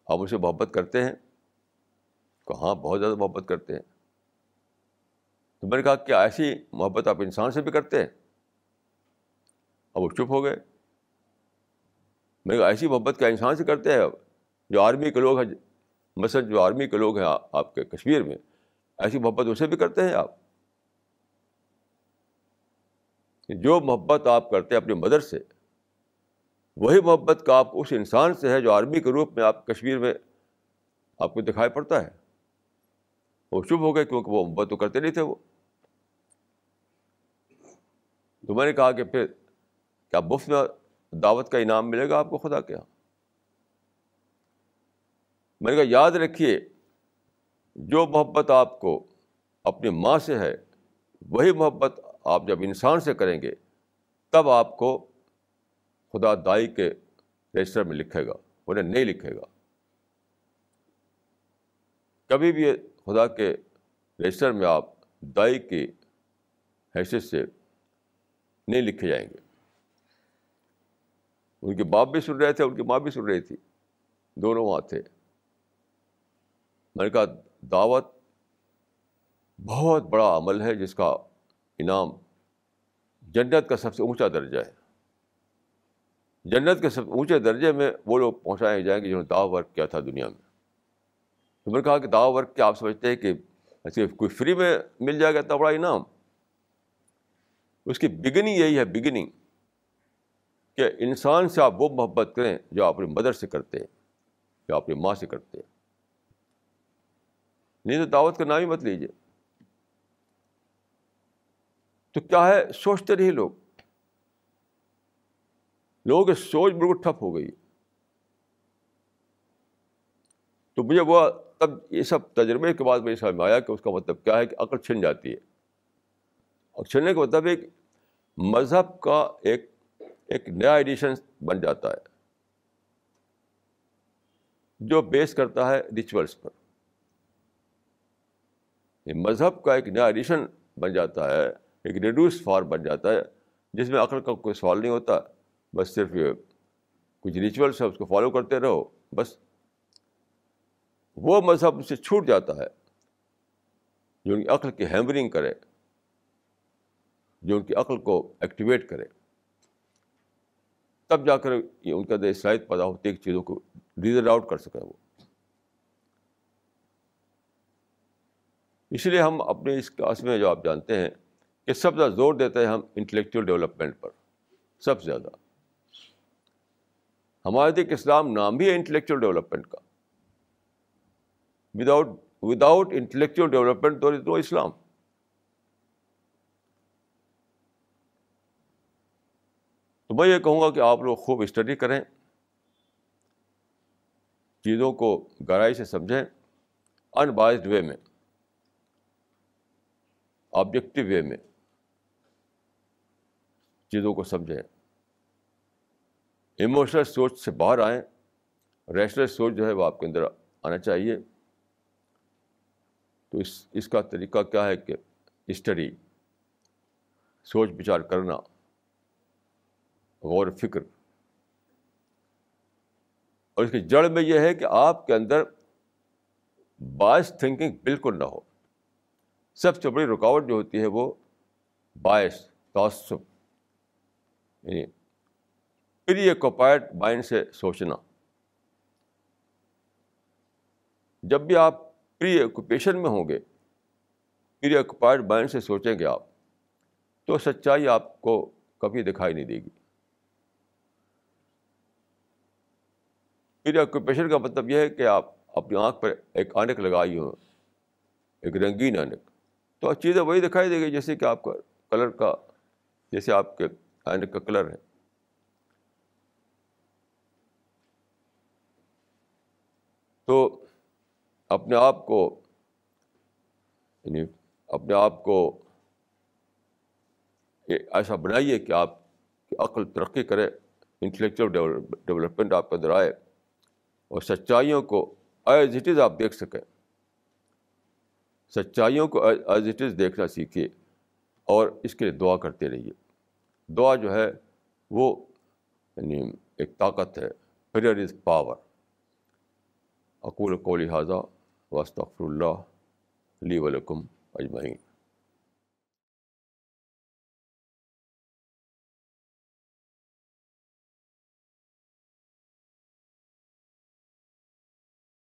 آپ اسے محبت کرتے ہیں؟ کہ ہاں بہت زیادہ محبت کرتے ہیں۔ تو میں نے کہا کہ ایسی محبت آپ انسان سے بھی کرتے ہیں؟ اب وہ چپ ہو گئے۔ میں کہا ایسی محبت کیا انسان سے کرتے ہیں؟ اب جو آرمی کے لوگ ہیں، مثلاً جو آرمی کے لوگ ہیں آپ کے کشمیر میں، ایسی محبت اسے بھی کرتے ہیں آپ؟ جو محبت آپ کرتے ہیں اپنی مدر سے، وہی محبت کا آپ اس انسان سے ہے جو آرمی کے روپ میں آپ کشمیر میں آپ کو دکھائی پڑتا ہے۔ وہ چپ ہو گئے کیونکہ وہ محبت تو کرتے نہیں تھے وہ۔ تو میں نے کہا کہ پھر کیا مفت میں دعوت کا انعام ملے گا آپ کو خدا کیا ہاں؟ میں نے کہا یاد رکھیے، جو محبت آپ کو اپنی ماں سے ہے، وہی محبت آپ جب انسان سے کریں گے، تب آپ کو خدا دائی کے رجسٹر میں لکھے گا، انہیں نہیں لکھے گا۔ کبھی بھی خدا کے رجسٹر میں آپ دائی کی حیثیت سے نہیں لکھے جائیں گے۔ ان کے باپ بھی سن رہے تھے، ان کی ماں بھی سن رہی تھی، دونوں وہاں تھے۔ میں نے کہا، دعوت بہت بڑا عمل ہے جس کا انعام جنت کا سب سے اونچا درجہ ہے۔ جنت کے سب اونچے درجے میں وہ لوگ پہنچائے جائیں گے جنہوں نے دعو ورک کیا تھا دنیا میں۔ تو میں نے کہا کہ دعو ورک کیا آپ سمجھتے ہیں کہ ایسے کوئی فری میں مل جائے گا اتنا بڑا انعام؟ اس کی بگننگ یہی ہے بگننگ کہ انسان سے آپ وہ محبت کریں جو آپ اپنی مدر سے کرتے ہیں، جو اپنی ماں سے کرتے ہیں۔ نہیں تو دعوت کا نام ہی مت لیجیے تو کیا ہے؟ سوچتے رہیے لوگ۔ لوگوں کی سوچ بالکل ٹھپ ہو گئی۔ تو مجھے وہ تب یہ سب تجربے کے بعد میرے سمجھ میں آیا کہ اس کا مطلب کیا ہے کہ عقل چھن جاتی ہے۔ اور چھننے کا مطلب ایک مذہب کا ایک ایک نیا ایڈیشن بن جاتا ہے۔ جو بیس کرتا ہے ریچولس پر۔ مذہب کا ایک نیا ایڈیشن بن جاتا ہے۔ ایک ریڈیوس فارم بن جاتا ہے، جس میں عقل کا کوئی سوال نہیں ہوتا۔ بس صرف یہ کچھ ریچولس ہے اس کو فالو کرتے رہو، بس۔ وہ مذہب سے چھوٹ جاتا ہے، جو ان کی عقل کی ہیمرنگ کرے، جو ان کی عقل کو ایکٹیویٹ کرے۔ تب جا کر یہ ان کے اندر صلاحیت پیدا ہوتی ہے کہ چیزوں کو ریزر آؤٹ کر سکیں وہ۔ اس لیے ہم اپنے اس کلاس میں جو آپ جانتے ہیں کہ سب زیادہ زور دیتے ہیں ہم انٹلیکچوئل ڈیولپمنٹ پر۔ سب سے زیادہ۔ ہمارے دیکھ اسلام نام بھی ہے انٹلیکچوئل ڈیولپمنٹ کا۔ وداؤٹ وداؤٹ انٹلیکچوئل ڈیولپمنٹ تو نو اسلام۔ تو میں یہ کہوں گا کہ آپ لوگ خوب اسٹڈی کریں۔ چیزوں کو گہرائی سے سمجھیں۔ ان بائزڈ وے میں۔ آبجیکٹو وے میں۔ چیزوں کو سمجھیں۔ ایموشنل سوچ سے باہر آئیں۔ ریشنل سوچ جو ہے وہ آپ کے اندر آنا چاہیے۔ تو اس اس کا طریقہ کیا ہے کہ اسٹڈی سوچ بچار کرنا، غور فکر۔ اور اس کی جڑ میں یہ ہے کہ آپ کے اندر باعث تھنکنگ بالکل نہ ہو۔ سب سے بڑی رکاوٹ جو ہوتی ہے وہ باعث تعصب۔ یعنی پری اکوپائڈ مائنڈ سے سوچنا جب بھی آپ پری آکوپیشن میں ہوں گے پری آکوپائڈ مائنڈ سے سوچیں گے آپ تو سچائی آپ کو کبھی دکھائی نہیں دے گی پری آکوپیشن کا مطلب یہ ہے کہ آپ اپنی آنکھ پر ایک آنک لگائی ہو ایک رنگین آنک تو چیزیں وہی دکھائی دے گی جیسے کہ آپ کا کلر کا جیسے آپ کے آنک کا کلر ہے تو اپنے آپ کو یعنی اپنے آپ کو ایسا بنائیے کہ آپ کی عقل ترقی کرے انٹلیکچوئل ڈیولپمنٹ آپ کے اندر آئے اور سچائیوں کو ایز اٹ از آپ دیکھ سکیں سچائیوں کو ایز اٹ از دیکھنا سیکھیے اور اس کے لیے دعا کرتے رہیے دعا جو ہے وہ یعنی ایک طاقت ہے پریئر از پاور اقول کو لہٰذا وسط اللہ علی ولکم اجمعین۔